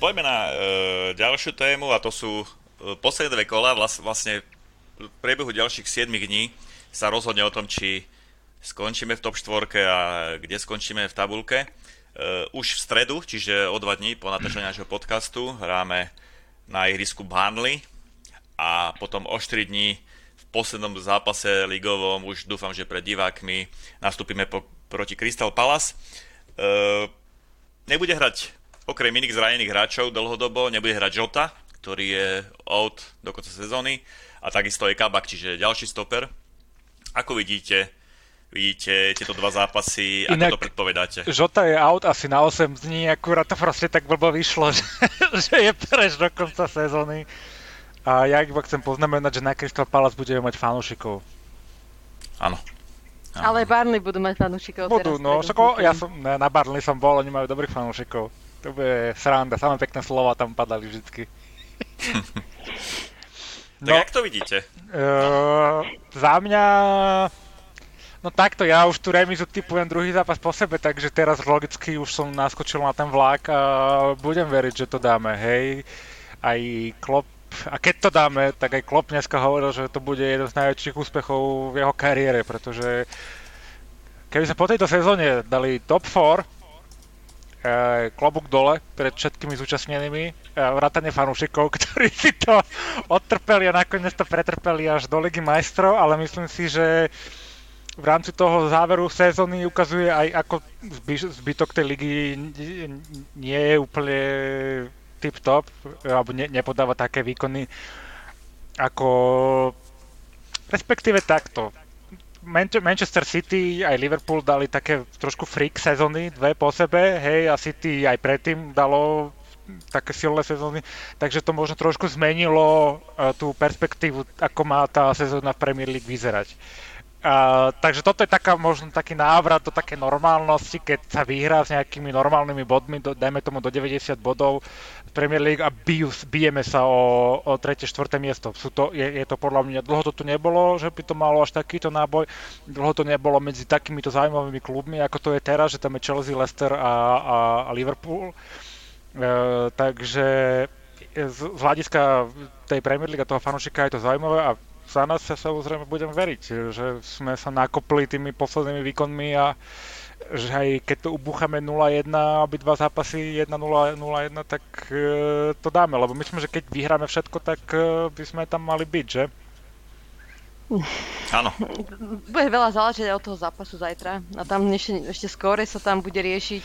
Poďme na e, ďalšiu tému a to sú e, posledné dve kola. Vlas, vlastne v priebehu ďalších 7 dní sa rozhodne o tom, či skončíme v top 4 a kde skončíme v tabulke. E, už v stredu, čiže o dva dní po natáčaní nášho podcastu, hráme na ihrisku Burnley a potom o 4 dní v poslednom zápase ligovom, už dúfam, že pred divákmi, nastúpime po, proti Crystal Palace. E, nebude hrať okrem iných zranených hráčov dlhodobo, nebude hrať Jota, ktorý je out do konca sezóny a takisto je Kabak, čiže ďalší stoper. Ako vidíte, vidíte tieto dva zápasy, ako Inak- to predpovedáte? Žota je out asi na 8 dní, akurát to proste tak blbo vyšlo, že, že je preč do konca sezóny. A ja iba chcem poznamenať, že na Crystal Palace budeme mať fanúšikov. Áno. Ale Barney budú mať fanúšikov Budú, teraz. no, však ja som, ne, na Barley som bol, oni majú dobrých fanúšikov. To bude sranda, samé pekné slova tam padali vždycky. Tak No. jak to vidíte? Uh, za mňa... No takto, ja už tú remizu typujem druhý zápas po sebe, takže teraz logicky už som naskočil na ten vlak a budem veriť, že to dáme, hej. Aj Klopp, a keď to dáme, tak aj Klopp dneska hovoril, že to bude jeden z najväčších úspechov v jeho kariére, pretože keby sme po tejto sezóne dali top 4, eh, klobúk dole pred všetkými zúčastnenými, eh, vrátane fanúšikov, ktorí si to odtrpeli a nakoniec to pretrpeli až do Ligy majstrov, ale myslím si, že v rámci toho záveru sezóny ukazuje aj ako zby- zbytok tej ligy nie je úplne tip-top, alebo ne, nepodáva také výkony ako respektíve takto. Manche- Manchester City aj Liverpool dali také trošku freak sezóny, dve po sebe, hej, a City aj predtým dalo také silné sezóny, takže to možno trošku zmenilo uh, tú perspektívu, ako má tá sezóna v Premier League vyzerať. Takže toto je taká, možno taký návrat do také normálnosti, keď sa vyhrá s nejakými normálnymi bodmi, do, dajme tomu do 90 bodov v Premier League a bijú, bijeme sa o, o 3. 4. miesto. Sú to, je, je to podľa mňa, dlho to tu nebolo, že by to malo až takýto náboj, dlho to nebolo medzi takýmito zaujímavými klubmi, ako to je teraz, že tam je Chelsea, Leicester a, a, a Liverpool. Uh, takže z, z hľadiska tej Premier League a toho fanúšika je to zaujímavé a za nás sa samozrejme budem veriť, že sme sa nakopli tými poslednými výkonmi a že aj keď to ubúchame 0-1, obidva zápasy 1-0, 0-1, tak e, to dáme, lebo myslím, že keď vyhráme všetko, tak e, by sme tam mali byť, že? Áno. Bude veľa záležiť od toho zápasu zajtra. A tam ešte, ešte skôr sa tam bude riešiť.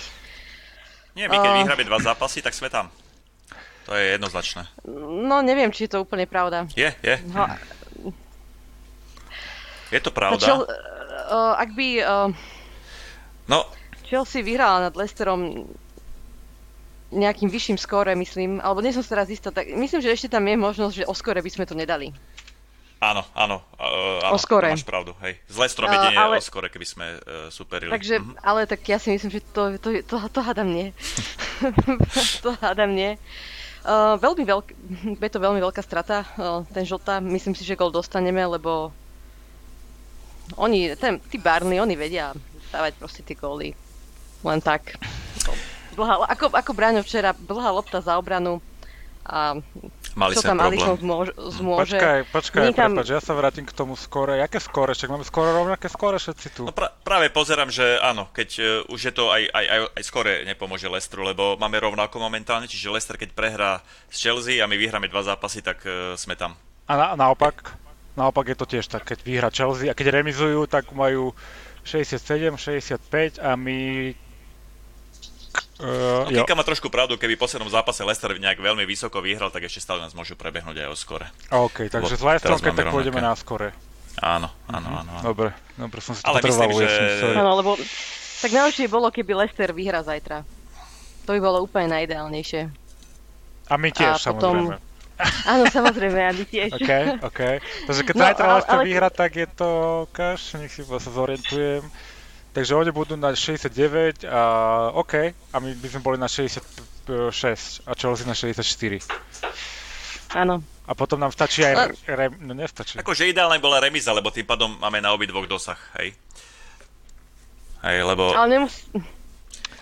Nie, my keď Uh. vyhráme dva zápasy, tak sme tam. To je jednoznačné. No neviem, či je to úplne pravda. Je, je. No, Je to pravda. Chel- uh, ak by uh, No, Chelsea vyhrala nad Leicesterom nejakým vyšším skóre, myslím, alebo nie som si teraz istá, tak myslím, že ešte tam je možnosť, že o skóre by sme to nedali. áno, áno. Uh, áno O skore. Máš pravdu, hej. Z Lestrom A, jedine ale- o skore, keby sme uh, superili. Takže, Mhm. ale tak ja si myslím, že to, to, to, to hádam nie. to hádam nie. Uh, veľmi veľk, je to veľmi veľká strata, uh, ten žltá. Myslím si, že gol dostaneme, lebo oni, ten, tí Barney, oni vedia dávať proste tie góly. Len tak. Dlhá, ako, ako Braňo včera, dlhá lopta za obranu a Mali čo tam. Alisson zmôže, zmôže. Počkaj, počkaj, Nikam- prepáč, ja sa vrátim k tomu skore. Jaké skore? Však máme skoro rovnaké skore všetci tu. No pra- práve pozerám, že áno, keď uh, už je to aj, aj, aj, aj skore nepomôže Lestru, lebo máme rovnako momentálne, čiže Lester keď prehrá s Chelsea a my vyhráme dva zápasy, tak uh, sme tam. A na, naopak, naopak je to tiež tak, keď vyhra Chelsea a keď remizujú, tak majú 67, 65 a my... Uh, No, Kika má trošku pravdu, keby v poslednom zápase Lester nejak veľmi vysoko vyhral, tak ešte stále nás môžu prebehnúť aj o skore. OK, takže s Lebo Leicesterom, teraz keď tak pôjdeme na skore. Áno, áno, áno. áno. Dobre, dobre, som si to Ale potreboval myslím, že-. Áno, lebo tak najlepšie bolo, keby Leicester vyhra zajtra. To by bolo úplne najideálnejšie. A my tiež, a potom- samozrejme. Áno, samozrejme, a my tiež. OK, OK. Takže keď No, zajtra ale- Leicester ale- vyhra, tak je to kaš, nech si sa zorientujem. Takže oni budú na 69 a OK, a my by sme boli na 66 a Chelsea na 64. Áno. A potom nám stačí aj... Re, no nestačí. Akože ideálne bola remiza, lebo tým pádom máme na obidvoch dosah, hej. Hej, lebo, Ale nemus...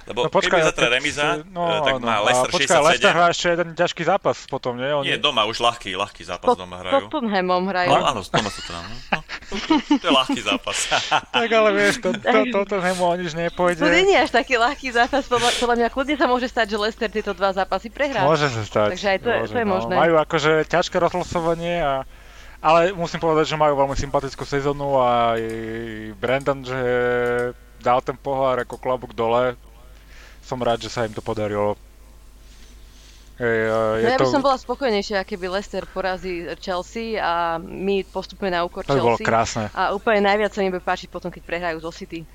lebo No počkaj, keby zatra keď- remiza, no, eh, tak no, má a Leicester počkaj, Leicester 67. hrá ešte jeden ťažký zápas potom, nie? Oni... Nie, doma, už ľahký, ľahký zápas To, doma hrajú. Tottenhamom hrajú. No áno, doma sú to nám. No, no, to je ľahký zápas. Tak ale vieš, to, to, to, to nemu o nič nepôjde. To nie je až taký ľahký zápas, podľa, podľa mňa kľudne sa môže stať, že Leicester tieto dva zápasy prehrá. Môže sa stať. Takže aj to je- môže, to je no. možné. Majú akože ťažké rozlosovanie a ale musím povedať, že majú veľmi sympatickú sezónu a aj Brandon, že dal ten pohár ako klobúk dole. Som rád, že sa im to podarilo. Ej, a je No ja to, by som bola spokojnejšia, keby Leicester porazí Chelsea a my postupujeme na úkor to by bolo Chelsea. krásne. A úplne najviac sa mi bude páčiť potom, keď prehrajú zo City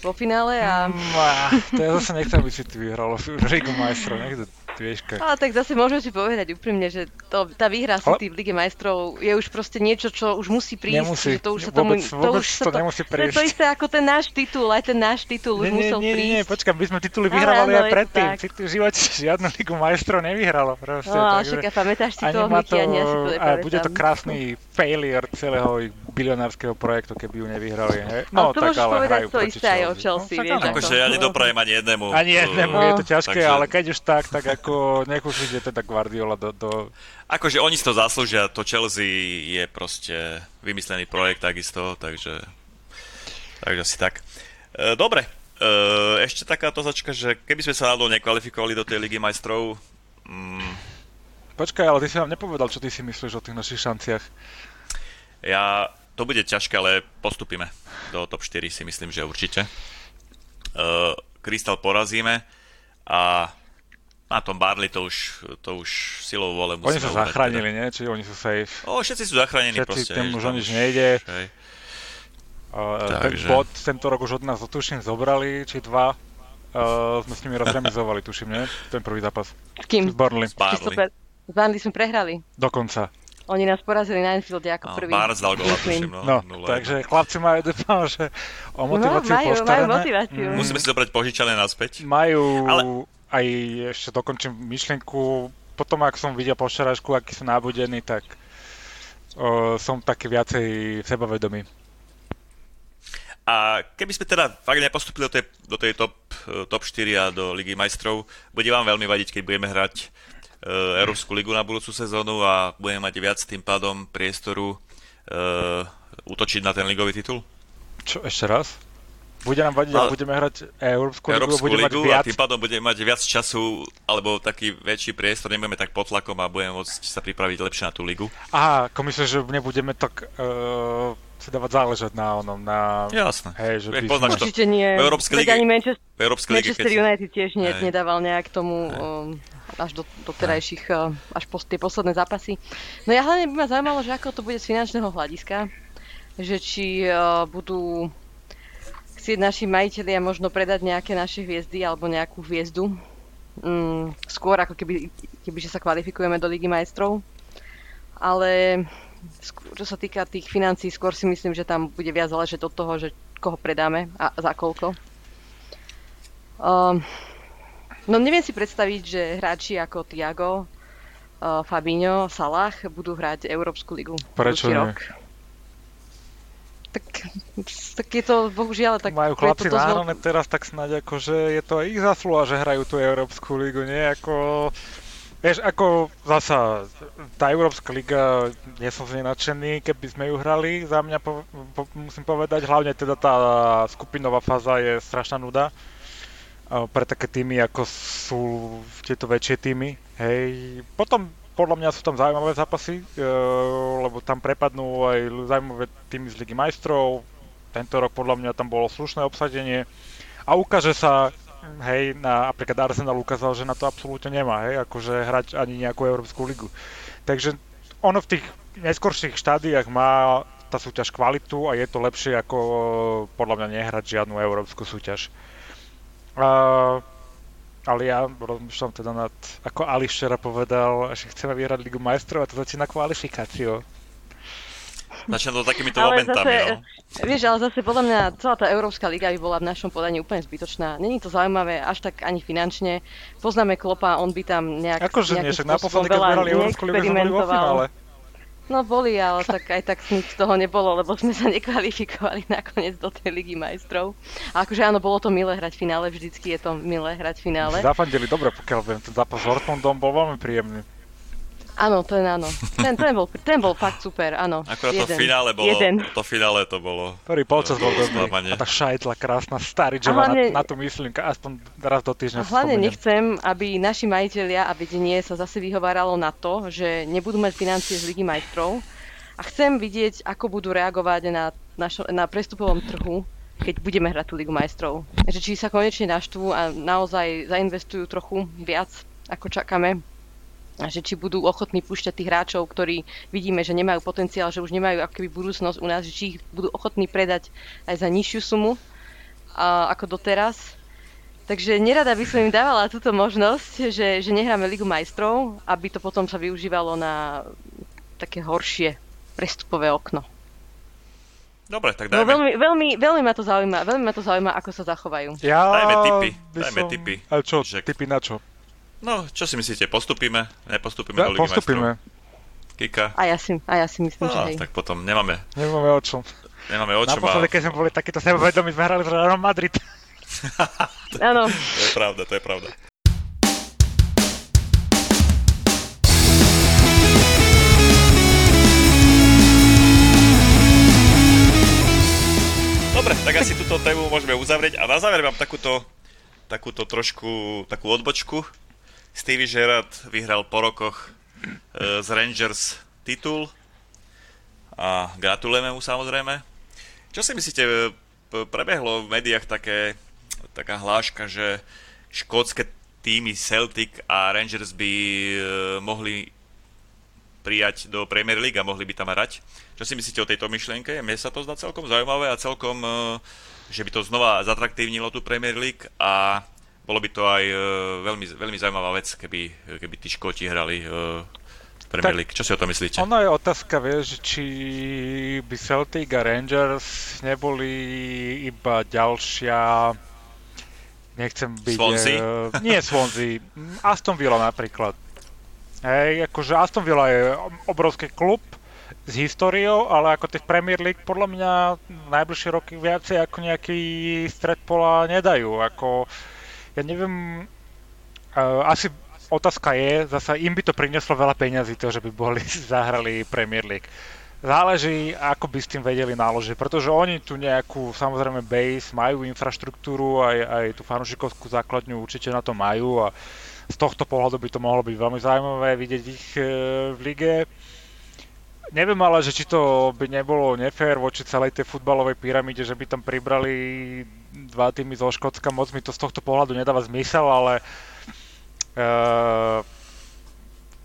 vo finále a... Mm, to ja zase nechcem, aby si ty vyhralo Ligu majstrov, nech to vieš Ale tak zase môžeme si povedať úprimne, že to, tá výhra Ale- v Lige majstrov je už proste niečo, čo už musí prísť. Nemusí, že to už sa tomu, vôbec, vôbec už to sa nemusí To je to prísť. isté ako ten náš titul, aj ten náš titul už Nie, nie, musel nie, prísť. nie, počkaj, my sme tituly vyhrávali aj to predtým. tak. V živote žiadnu Ligu majstrov nevyhralo. Proste, No, ale však pamätáš si to, nemá Miky, ani ja si to a bude to nepamätám. krásny failure celého ich bilionárskeho projektu, keby ju nevyhrali. He? Ale No, to tak ale povedať hrajú to isté aj o Chelsea. Však vieš, Akože ja nedoprajem ani jednému. Ani jednému eh, je to ťažké, takže- ale keď už tak, tak ako nech už ide teda Guardiola do, do... Akože oni si to zaslúžia, to Chelsea je proste vymyslený projekt takisto, takže, takže asi tak. E, dobre, e, ešte taká otázočka, že keby sme sa náhodou nekvalifikovali do tej Ligy majstrov, mm, Počkaj, ale ty si nám nepovedal, čo ty si myslíš o tých našich šanciach. Ja, to bude ťažké, ale postupíme do top 4 si myslím, že určite. E, Crystal porazíme a na tom Barley to už, to už silou vole musíme Oni sa zachránili, nie? Či oni sú safe. Teda. O, všetci sú zachránení Všetci, proste. tým už o nič nejde. Hej. A ten bod tento rok už od nás tuším zobrali, či dva. Uh, sme s nimi rozremizovali, tuším, nie? Ten prvý zápas. S kým? S Burnley. S Barley. Super. S Burnley sme prehrali. Dokonca. Oni nás porazili na Anfielde ako No, prvý. Barnes dal gola, tuším, no. No, 0-1. takže chlapci majú, dúfam, že o No, motiváciu majú- majú postarané. motiváciu. Mm, Musíme si zobrať požičané naspäť. Majú Ale- aj, ešte dokončím myšlienku, potom ak som videl po včerajšku, akí sú nábudení, tak o, som taký viacej sebavedomý. A keby sme teda fakt nepostupili do tej, do tej top, eh, top 4 a do Ligy majstrov, bude vám veľmi vadiť, keď budeme hrať Európsku ligu na budúcu sezónu a budeme mať viac tým pádom priestoru uh, útočiť na ten ligový titul? Čo, ešte raz? Bude nám vadiť, ale budeme hrať Európsku, Európsku ligu, ligu mať viac... a tým pádom budeme mať viac času alebo taký väčší priestor, nebudeme tak pod tlakom a budeme môcť sa pripraviť lepšie na tú ligu. Aha, ako myslíš, že nebudeme tak uh, si dávať záležať na onom, na... Jasné. Hej, že by sme... Určite nie. V Európskej lige, ani Manchester, v Európskej Manchester United tiež nie, nedával nejak tomu um, až do, do terajších, uh, až po tie posledné zápasy. No ja hlavne by ma zaujímalo, že ako to bude z finančného hľadiska, že či uh, budú chcieť naši majiteľia možno predať nejaké naše hviezdy alebo nejakú hviezdu. Mm, skôr ako keby, keby že sa kvalifikujeme do Ligy majstrov. Ale čo sa týka tých financí, skôr si myslím, že tam bude viac záležať od toho, že koho predáme a za koľko. Um, no neviem si predstaviť, že hráči ako Tiago, uh, Fabinho, Salah budú hrať Európsku ligu. Prečo nie? Rok. Tak, tak je to bohužiaľ tak... Majú chlapci náhrané teraz, tak snáď ako, že je to ich zaslúha, že hrajú tú Európsku ligu, nie ako... Vieš, ako zasa, tá Európska liga, nie som z nej nadšený, keby sme ju hrali, za mňa po, po, musím povedať, hlavne teda tá skupinová fáza je strašná nuda pre také týmy, ako sú tieto väčšie týmy, hej. Potom podľa mňa sú tam zaujímavé zápasy, e, lebo tam prepadnú aj zaujímavé týmy z Ligy majstrov. Tento rok podľa mňa tam bolo slušné obsadenie a ukáže sa, hej, na, napríklad Arsenal ukázal, že na to absolútne nemá, hej, akože hrať ani nejakú Európsku ligu. Takže ono v tých neskorších štádiách má tá súťaž kvalitu a je to lepšie ako podľa mňa nehrať žiadnu európsku súťaž. Uh, ale ja rozmýšľam teda nad, ako Ali včera povedal, že chceme vyhrať Ligu majstrov a to začína kvalifikáciou. Začína to takýmito ale momentami, zase, no. Vieš, ale zase podľa mňa celá tá Európska liga by bola v našom podaní úplne zbytočná. Není to zaujímavé až tak ani finančne. Poznáme Klopa, on by tam nejak, Akože nie, však naposledy, keď sme hrali Európsku ligu, sme boli vo finále. No boli, ale tak aj tak nič z toho nebolo, lebo sme sa nekvalifikovali nakoniec do tej ligy majstrov. A akože áno, bolo to milé hrať finále, vždycky je to milé hrať finále. Zafandili dobre, pokiaľ viem, ten zápas s Dortmundom bol veľmi príjemný. Áno, ten áno. Ten, ten, bol, ten bol fakt super, áno. Akurát jeden. to finále bolo, jeden. to finále to bolo. Prvý polčas bol dobrý. A tá šajtla krásna, starý hlavne, na, na tú myslím, aspoň raz do týždňa Hlavne spomeniem. nechcem, aby naši majiteľia a vedenie sa zase vyhováralo na to, že nebudú mať financie z Ligy majstrov. A chcem vidieť, ako budú reagovať na, našo, na prestupovom trhu, keď budeme hrať tú Ligu majstrov. Že či sa konečne naštvú a naozaj zainvestujú trochu viac, ako čakáme že či budú ochotní púšťať tých hráčov, ktorí vidíme, že nemajú potenciál, že už nemajú akoby budúcnosť u nás, že či ich budú ochotní predať aj za nižšiu sumu a, ako doteraz. Takže nerada by som im dávala túto možnosť, že, že nehráme Ligu majstrov, aby to potom sa využívalo na také horšie prestupové okno. Dobre, tak no, dajme. No, veľmi, veľmi, veľmi, ma to zaujíma, veľmi ma to zaujíma, ako sa zachovajú. Ja dajme tipy, dajme som... tipy. Ale čo, že... tipy na čo? No, čo si myslíte, postupíme? Nepostupíme ja, do Ligy postupíme. majstrov? Kika? A ja si, a ja si myslím, no, že hej. tak potom nemáme. Nemáme o čom. Nemáme o čom. Naposledy, keď sme boli takýto sebavedomí, sme hrali v Real Madrid. Áno. to je pravda, to je pravda. Dobre, tak asi túto tému môžeme uzavrieť a na záver mám takúto takúto trošku, takú odbočku. Stevie Gerrard vyhral po rokoch e, z Rangers titul a gratulujeme mu samozrejme. Čo si myslíte, e, prebehlo v médiách také, taká hláška, že škótske týmy Celtic a Rangers by e, mohli prijať do Premier League a mohli by tam hrať. Čo si myslíte o tejto myšlienke? Mne sa to zdá celkom zaujímavé a celkom že by to znova zatraktívnilo tú Premier League a bolo by to aj uh, veľmi, veľmi zaujímavá vec, keby, keby tí Škóti hrali uh, Premier League. Čo si o tom myslíte? Ono je otázka, vieš, či by Celtic a Rangers neboli iba ďalšia nechcem byť... Swansea? Uh, nie Swansea, Aston Villa napríklad. Hej, akože Aston Villa je obrovský klub, s históriou, ale ako tie Premier League podľa mňa najbližšie roky viacej ako nejaký stred pola nedajú. Ako, ja neviem, uh, asi otázka je, zasa im by to prinieslo veľa peňazí, to, že by boli zahrali Premier League. Záleží, ako by s tým vedeli naložiť, pretože oni tu nejakú, samozrejme, base, majú infraštruktúru, aj, aj tú fanúšikovskú základňu určite na to majú a z tohto pohľadu by to mohlo byť veľmi zaujímavé vidieť ich e, v lige. Neviem ale, že či to by nebolo nefér voči celej tej futbalovej pyramíde, že by tam pribrali dva týmy zo Škótska, moc mi to z tohto pohľadu nedáva zmysel, ale uh,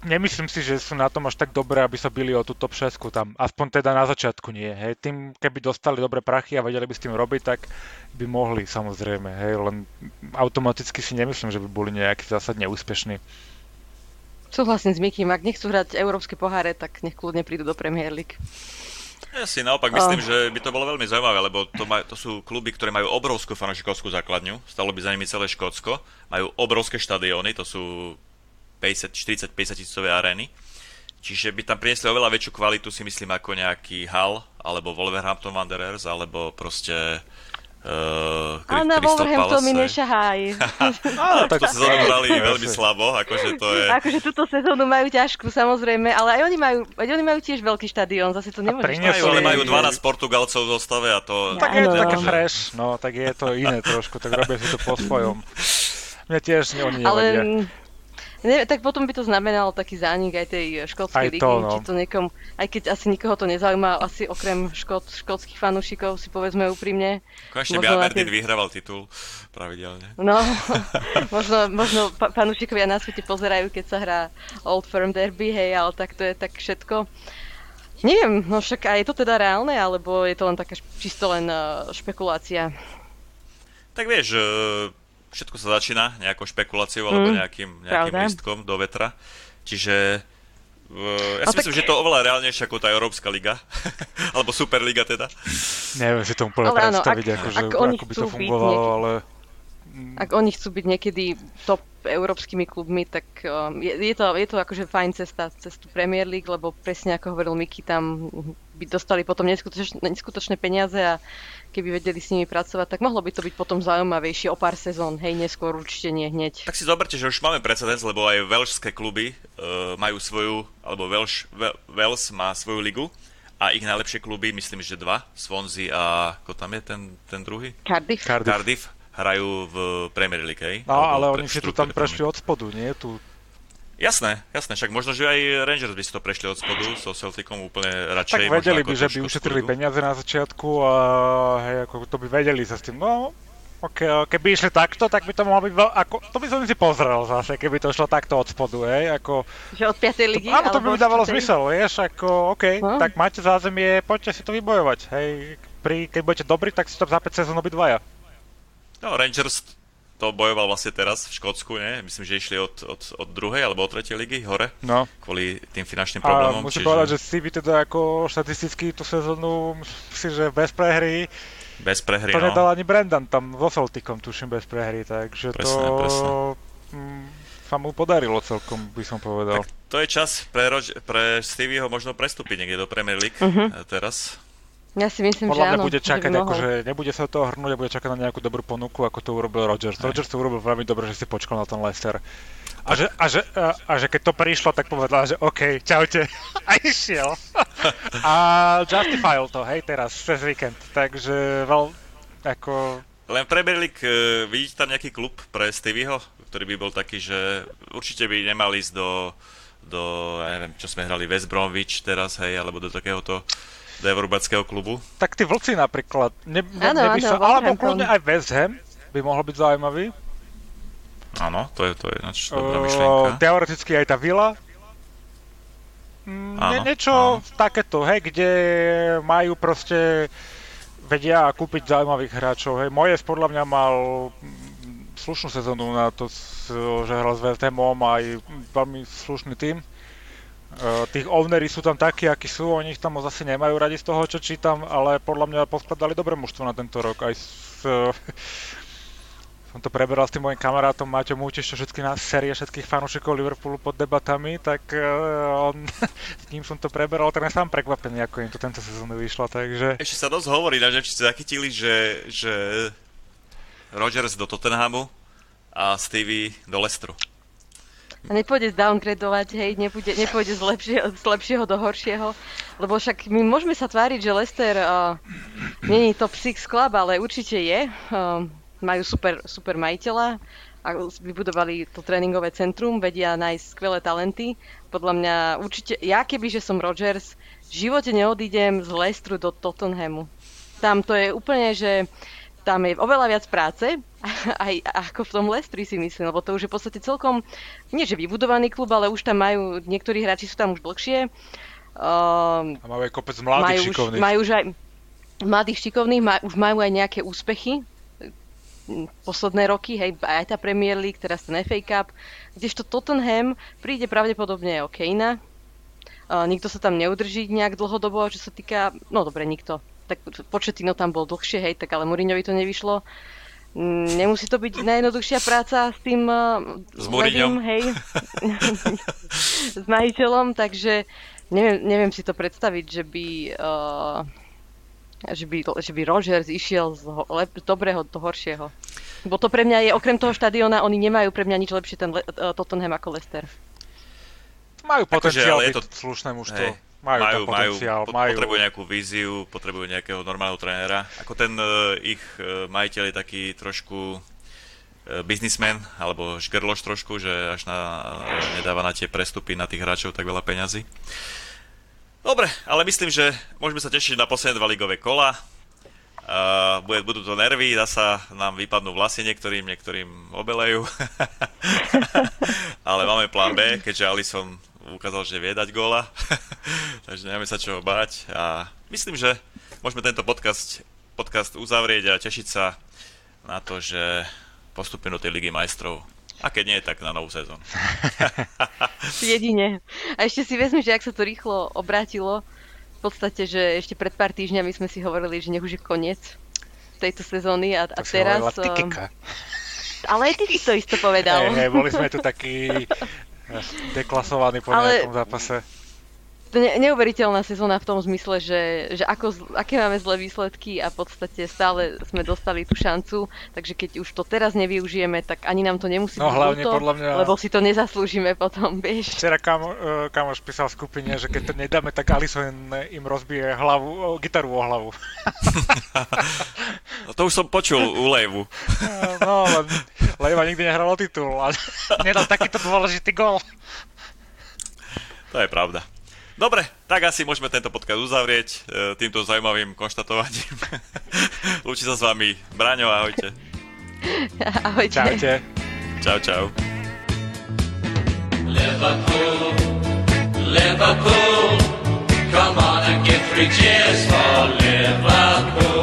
nemyslím si, že sú na tom až tak dobré, aby sa byli o tú top 6 tam. Aspoň teda na začiatku nie. Hej. Tým, keby dostali dobré prachy a vedeli by s tým robiť, tak by mohli samozrejme. Hej. Len automaticky si nemyslím, že by boli nejaký zásadne úspešní. Súhlasím s Mikým, ak nechcú hrať európske poháre, tak nech kľudne prídu do Premier League. Ja si naopak myslím, oh. že by to bolo veľmi zaujímavé, lebo to, maj, to sú kluby, ktoré majú obrovskú fanúšikovskú základňu, stalo by za nimi celé Škótsko, majú obrovské štadióny, to sú 50, 40, 50 tisícové arény. Čiže by tam priniesli oveľa väčšiu kvalitu, si myslím, ako nejaký Hull, alebo Wolverhampton Wanderers, alebo proste Uh, a na Wolverhampton mi nešahaj. Á, tak to sa zobrali veľmi slabo, akože to je... Akože túto sezónu majú ťažkú, samozrejme, ale aj oni majú, aj oni majú tiež veľký štadión, zase to nemôžeš... Majú, ale majú 12 Portugalcov v zostave a to... Tak je to také fresh, no, tak je to iné trošku, tak robia si to po svojom. Mňa tiež oni nevadia. Ale Ne, tak potom by to znamenalo taký zánik aj tej škótskej ligy, no. či to niekom, aj keď asi nikoho to nezaujíma, asi okrem škót, škótskych fanúšikov si povedzme úprimne. Konečne by Aberdeen tie... vyhrával titul pravidelne. No, možno, možno fanúšikovia na svete pozerajú, keď sa hrá Old Firm Derby, hej, ale tak to je tak všetko. Neviem, no však aj je to teda reálne, alebo je to len taká čisto len uh, špekulácia? Tak vieš, uh všetko sa začína nejakou špekuláciou alebo mm, nejakým, nejakým listkom do vetra. Čiže uh, ja si no myslím, tak... že je to oveľa reálnejšie ako tá Európska liga. alebo Superliga teda. Neviem si to úplne ale predstaviť, áno, ak, akože, ak ako by to fungovalo, niekedy, ale... Ak oni chcú byť niekedy top európskymi klubmi, tak um, je, je, to, je to akože fajn cesta cez tú Premier League, lebo presne ako hovoril Miky, tam by dostali potom neskutočné, neskutočné peniaze a keby vedeli s nimi pracovať, tak mohlo by to byť potom zaujímavejšie o pár sezón, hej, neskôr určite nie hneď. Tak si zoberte, že už máme precedens, lebo aj velšské kluby uh, majú svoju, alebo Welsh, Wales má svoju ligu a ich najlepšie kluby, myslím, že dva, Swansea a ako tam je ten, ten druhý? Cardiff. Cardiff. Cardiff hrajú v Premier League, hej? No, ale pre, oni si tu tam prešli od spodu, nie? Tu Jasné, jasné, však možno, že aj Rangers by si to prešli od spodu so Celticom úplne radšej. Tak vedeli by, že by ušetrili peniaze na začiatku a hej, ako to by vedeli sa s tým, no, okay, keby išli takto, tak by to mohlo byť veľ, ako, to by som si pozrel zase, keby to šlo takto od spodu, hej, ako... Že od 5. ligy? To, áno, to by mi dávalo zmysel, vieš, ako, OK, no. tak máte zázemie, poďte si to vybojovať, hej, pri, keď budete dobrí, tak si to za 5 sezón obidvaja. No, Rangers to bojoval vlastne teraz v Škótsku, nie? Myslím, že išli od, od, od druhej alebo od tretej ligy hore. No. Kvôli tým finančným problémom. A musím čiže... povedať, že CV teda ako štatisticky tú sezónu, si, že bez prehry bez prehry, To no. nedal ani Brendan tam vo Celticom, tuším, bez prehry, takže presne, to presne. Mm, sa mu podarilo celkom, by som povedal. Tak to je čas pre, Rož- pre Stevieho možno prestúpiť niekde do Premier League uh-huh. teraz. Ja si myslím, Podľa že mňa áno, bude čakať, že akože nebude sa toho hrnúť a bude čakať na nejakú dobrú ponuku, ako to urobil Rodgers. Aj. Rodgers to urobil veľmi dobre, že si počkal na ten Leicester. A že, a, že, a, a že keď to prišlo, tak povedal, že OK, čaute. A išiel. a justifyl to, hej, teraz, cez víkend. Takže veľ, ako... Len Premier League, vidíte tam nejaký klub pre Stevieho, ktorý by bol taký, že určite by nemal ísť do, do ja neviem, čo sme hrali, West Bromwich teraz, hej, alebo do takéhoto do klubu? Tak tí vlci napríklad. Ne, ne, ano, ano, sa, alebo kľudne aj West Ham by mohol byť zaujímavý. Áno, to je, to je ináč dobrá myšlienka. Teoreticky aj tá vila. Mm, áno, niečo áno. takéto, hej, kde majú proste vedia kúpiť zaujímavých hráčov. Hej. Moje podľa mňa mal slušnú sezónu na to, že hral s West Hamom aj veľmi slušný tým. Uh, tých ownery sú tam takí, akí sú, oni ich tam zase nemajú radi z toho, čo čítam, ale podľa mňa poskladali dobré mužstvo na tento rok. Aj s, uh, som to preberal s tým mojim kamarátom Maťom Útiš, čo všetky nás série všetkých fanúšikov Liverpoolu pod debatami, tak uh, on, s ním som to preberal, tak sám prekvapený, ako im to tento sezónu vyšlo, takže... Ešte sa dosť hovorí, že ste zachytili, že, že Rodgers do Tottenhamu a Stevie do Leicesteru. A nepôjde zdowngradovať, hej, nepôjde, nepôjde z, lepšieho, z lepšieho do horšieho, lebo však my môžeme sa tváriť, že Leicester uh, není top 6 club, ale určite je. Uh, majú super, super majiteľa a vybudovali to tréningové centrum, vedia nájsť skvelé talenty. Podľa mňa určite, ja keby, že som Rogers, v živote neodídem z Leicesteru do Tottenhamu. Tam to je úplne, že tam je oveľa viac práce, aj ako v tom Lestri si myslím, lebo to už je v podstate celkom, nie že vybudovaný klub, ale už tam majú, niektorí hráči sú tam už dlhšie. Uh, a majú aj kopec mladých majú šikovných. Už, majú už aj mladých šikovných, maj, už majú aj nejaké úspechy posledné roky, hej, aj tá Premier League, teraz ten FA Cup, kdežto Tottenham príde pravdepodobne o Kejna. Uh, nikto sa tam neudrží nejak dlhodobo, čo sa týka, no dobre, nikto, tak Početino tam bol dlhšie, hej, tak ale Mourinhovi to nevyšlo. Mm, nemusí to byť najjednoduchšia práca s tým uh, s Levým, hej, s majiteľom, takže neviem, neviem si to predstaviť, že by, uh, že by, že by Rogers išiel z ho, lep, dobrého do horšieho. Bo to pre mňa je, okrem toho štadiona, oni nemajú pre mňa nič lepšie ten uh, Tottenham ako Leicester. Majú potenciál byť to... slušné mužstvo. Hej majú, majú, majú, majú. Potrebujú nejakú víziu, potrebujú nejakého normálneho trénera. Ako ten uh, ich uh, majiteľ je taký trošku uh, biznismen, alebo škerloš trošku, že až na, nedáva na tie prestupy na tých hráčov tak veľa peňazí. Dobre, ale myslím, že môžeme sa tešiť na posledné dva ligové kola. Uh, bude, budú to nervy, zasa nám vypadnú vlasy niektorým, niektorým obelejú. ale máme plán B, keďže Alison ukázal, že vie dať góla, takže nemáme sa čoho báť a myslím, že môžeme tento podcast, podcast uzavrieť a tešiť sa na to, že postupíme do tej Ligy majstrov. A keď nie, tak na novú sezónu. Jedine. A ešte si vezmi, že ak sa to rýchlo obrátilo, v podstate, že ešte pred pár týždňami sme si hovorili, že nech už je koniec tejto sezóny a, a teraz... Um, ale aj ty si to isto povedal. Hey, hey, boli sme tu takí deklasovaný po Ale... nejakom zápase. To ne- neuveriteľná sezóna v tom zmysle, že, že ako, aké máme zlé výsledky a v podstate stále sme dostali tú šancu, takže keď už to teraz nevyužijeme, tak ani nám to nemusí no, byť hlavne ľúto, podľa mňa... lebo si to nezaslúžime potom, vieš. Včera kamo, e, kamoš písal v skupine, že keď to nedáme, tak Alison im rozbije hlavu, gitaru o hlavu. no to už som počul u Lejvu. no, len Lejva nikdy nehral o titul a nedal takýto dôležitý gol. To je pravda. Dobre, tak asi môžeme tento podcast uzavrieť e, týmto zaujímavým konštatovaním. Lúči sa s vami Braňo, ahojte. Ahojte. Čaute. Čau, čau. Liverpool, Liverpool, come on and give three cheers for Liverpool.